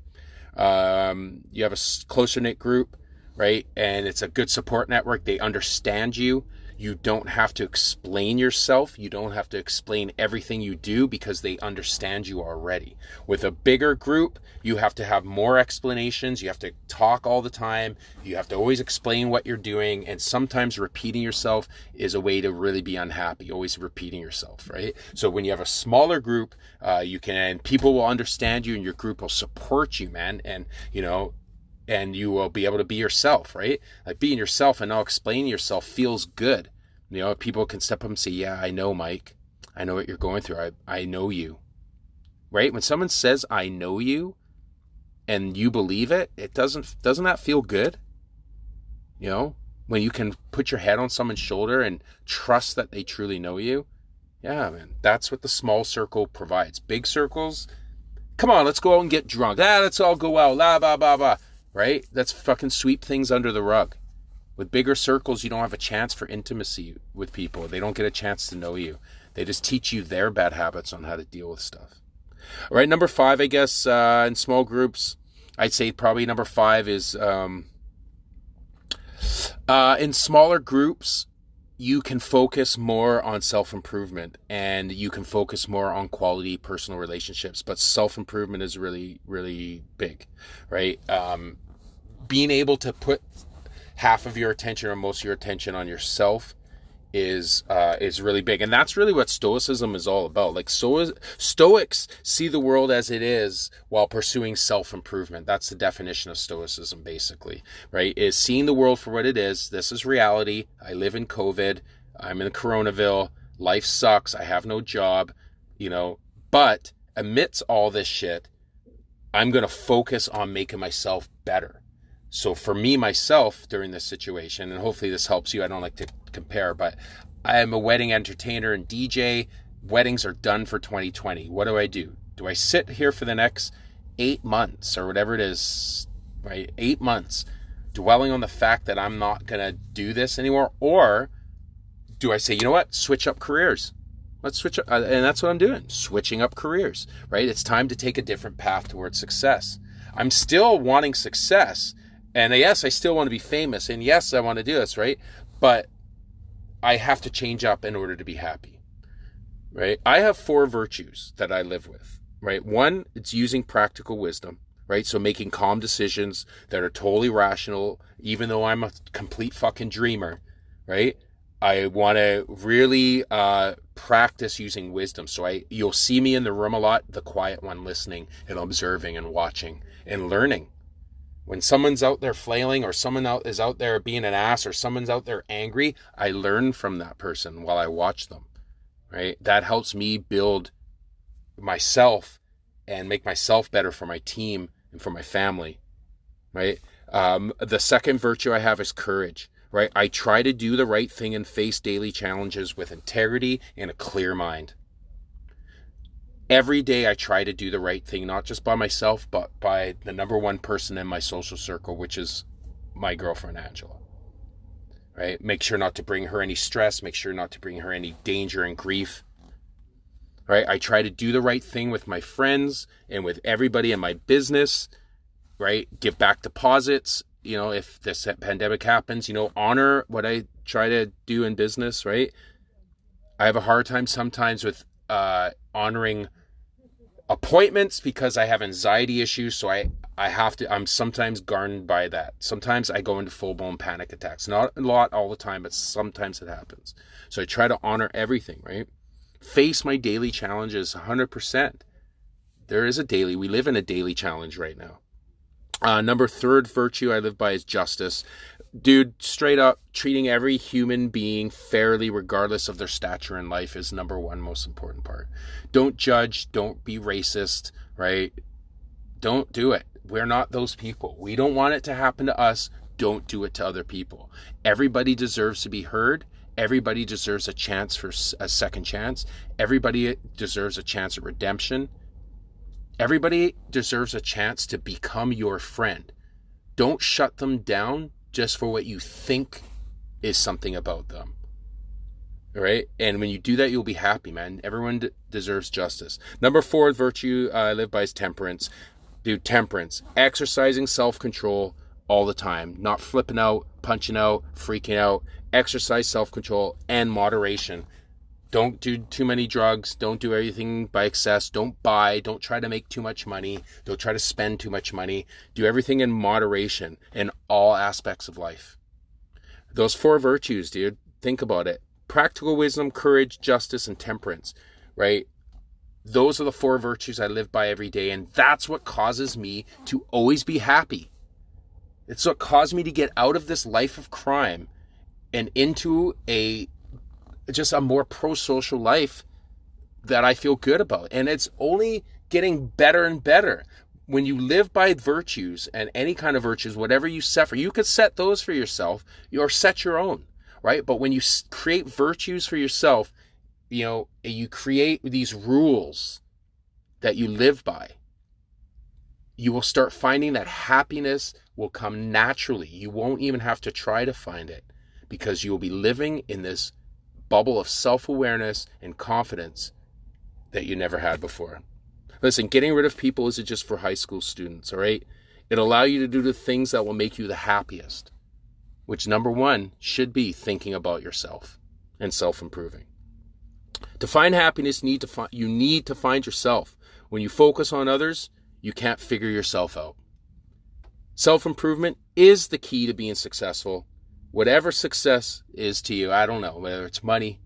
Um, you have a closer knit group, right? And it's a good support network. They understand you. You don't have to explain yourself. You don't have to explain everything you do because they understand you already. With a bigger group, you have to have more explanations. You have to talk all the time. You have to always explain what you're doing. And sometimes repeating yourself is a way to really be unhappy, always repeating yourself, right? So when you have a smaller group, uh, you can, people will understand you and your group will support you, man. And, you know, and you will be able to be yourself, right? Like being yourself and not explaining yourself feels good. You know, people can step up and say, Yeah, I know, Mike. I know what you're going through. I, I know you. Right? When someone says, I know you, and you believe it, it doesn't doesn't that feel good? You know, when you can put your head on someone's shoulder and trust that they truly know you. Yeah, man. That's what the small circle provides. Big circles, come on, let's go out and get drunk. Ah, let's all go out. La blah blah blah right? That's fucking sweep things under the rug. With bigger circles, you don't have a chance for intimacy with people. They don't get a chance to know you. They just teach you their bad habits on how to deal with stuff. All right, number five, I guess, uh, in small groups, I'd say probably number five is um, uh, in smaller groups, you can focus more on self improvement and you can focus more on quality personal relationships. But self improvement is really, really big, right? Um, being able to put half of your attention or most of your attention on yourself is uh, is really big, and that's really what Stoicism is all about. Like so, Stoics see the world as it is while pursuing self improvement. That's the definition of Stoicism, basically. Right? Is seeing the world for what it is. This is reality. I live in COVID. I'm in Coronaville. Life sucks. I have no job. You know, but amidst all this shit, I'm going to focus on making myself better. So for me myself during this situation, and hopefully this helps you. I don't like to compare, but I am a wedding entertainer and DJ. Weddings are done for 2020. What do I do? Do I sit here for the next eight months or whatever it is, right? Eight months, dwelling on the fact that I'm not going to do this anymore? Or do I say, you know what, switch up careers? Let's switch up. Uh, and that's what I'm doing, switching up careers, right? It's time to take a different path towards success. I'm still wanting success. And yes, I still want to be famous. And yes, I want to do this, right? But I have to change up in order to be happy. Right? I have four virtues that I live with. Right? One, it's using practical wisdom. Right? So making calm decisions that are totally rational, even though I'm a complete fucking dreamer. Right? I want to really uh, practice using wisdom. So I, you'll see me in the room a lot, the quiet one, listening and observing and watching and learning when someone's out there flailing or someone out is out there being an ass or someone's out there angry, I learn from that person while I watch them. Right? That helps me build myself and make myself better for my team and for my family. Right? Um, the second virtue I have is courage. Right? I try to do the right thing and face daily challenges with integrity and a clear mind every day I try to do the right thing, not just by myself, but by the number one person in my social circle, which is my girlfriend, Angela. Right? Make sure not to bring her any stress, make sure not to bring her any danger and grief. right? I try to do the right thing with my friends and with everybody in my business, right? Give back deposits, you know, if this pandemic happens, you know, honor what I try to do in business, right? I have a hard time sometimes with uh, honoring appointments because I have anxiety issues. So I, I have to, I'm sometimes garnered by that. Sometimes I go into full blown panic attacks. Not a lot all the time, but sometimes it happens. So I try to honor everything, right? Face my daily challenges 100%. There is a daily, we live in a daily challenge right now. Uh, number third virtue I live by is justice dude, straight up, treating every human being fairly, regardless of their stature in life, is number one most important part. Don't judge. Don't be racist, right? Don't do it. We're not those people. We don't want it to happen to us. Don't do it to other people. Everybody deserves to be heard. Everybody deserves a chance for a second chance. Everybody deserves a chance at redemption. Everybody deserves a chance to become your friend. Don't shut them down just for what you think is something about them. All right. And when you do that, you'll be happy, man. Everyone d- deserves justice. Number four virtue uh, I live by is temperance. Dude, temperance. Exercising self control all the time, not flipping out, punching out, freaking out. Exercise self control and moderation. Don't do too many drugs. Don't do everything by excess. Don't buy. Don't try to make too much money. Don't try to spend too much money. Do everything in moderation in all aspects of life. Those four virtues, dude, think about it practical wisdom, courage, justice, and temperance, right? Those are the four virtues I live by every day. And that's what causes me to always be happy. It's what caused me to get out of this life of crime and into a just a more pro social life that I feel good about. And it's only getting better and better. When you live by virtues and any kind of virtues, whatever you set for, you could set those for yourself or set your own, right? But when you create virtues for yourself, you know, you create these rules that you live by. You will start finding that happiness will come naturally. You won't even have to try to find it because you will be living in this bubble of self awareness and confidence that you never had before. Listen, getting rid of people isn't just for high school students, all right? It'll allow you to do the things that will make you the happiest, which number one should be thinking about yourself and self improving. To find happiness, need to find, you need to find yourself. When you focus on others, you can't figure yourself out. Self improvement is the key to being successful whatever success is to you, I don't know, whether it's money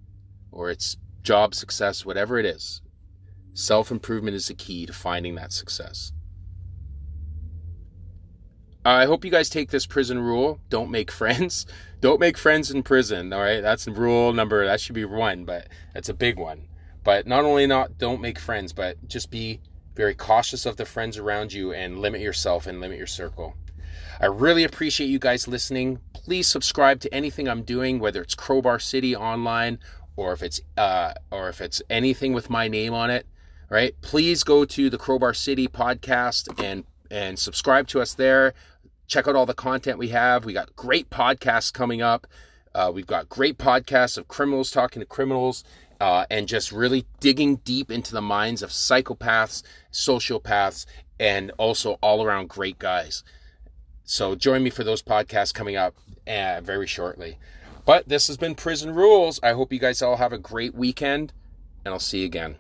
or it's job success, whatever it is, self improvement is the key to finding that success. I hope you guys take this prison rule. Don't make friends. Don't make friends in prison. All right, that's rule number. That should be one, but that's a big one. But not only not don't make friends, but just be very cautious of the friends around you and limit yourself and limit your circle. I really appreciate you guys listening. Please subscribe to anything I'm doing, whether it's Crowbar City online or if it's uh, or if it's anything with my name on it. Right? Please go to the Crowbar City podcast and and subscribe to us there. Check out all the content we have. We got great podcasts coming up. Uh, we've got great podcasts of criminals talking to criminals. Uh, and just really digging deep into the minds of psychopaths, sociopaths, and also all around great guys. So join me for those podcasts coming up uh, very shortly. But this has been Prison Rules. I hope you guys all have a great weekend, and I'll see you again.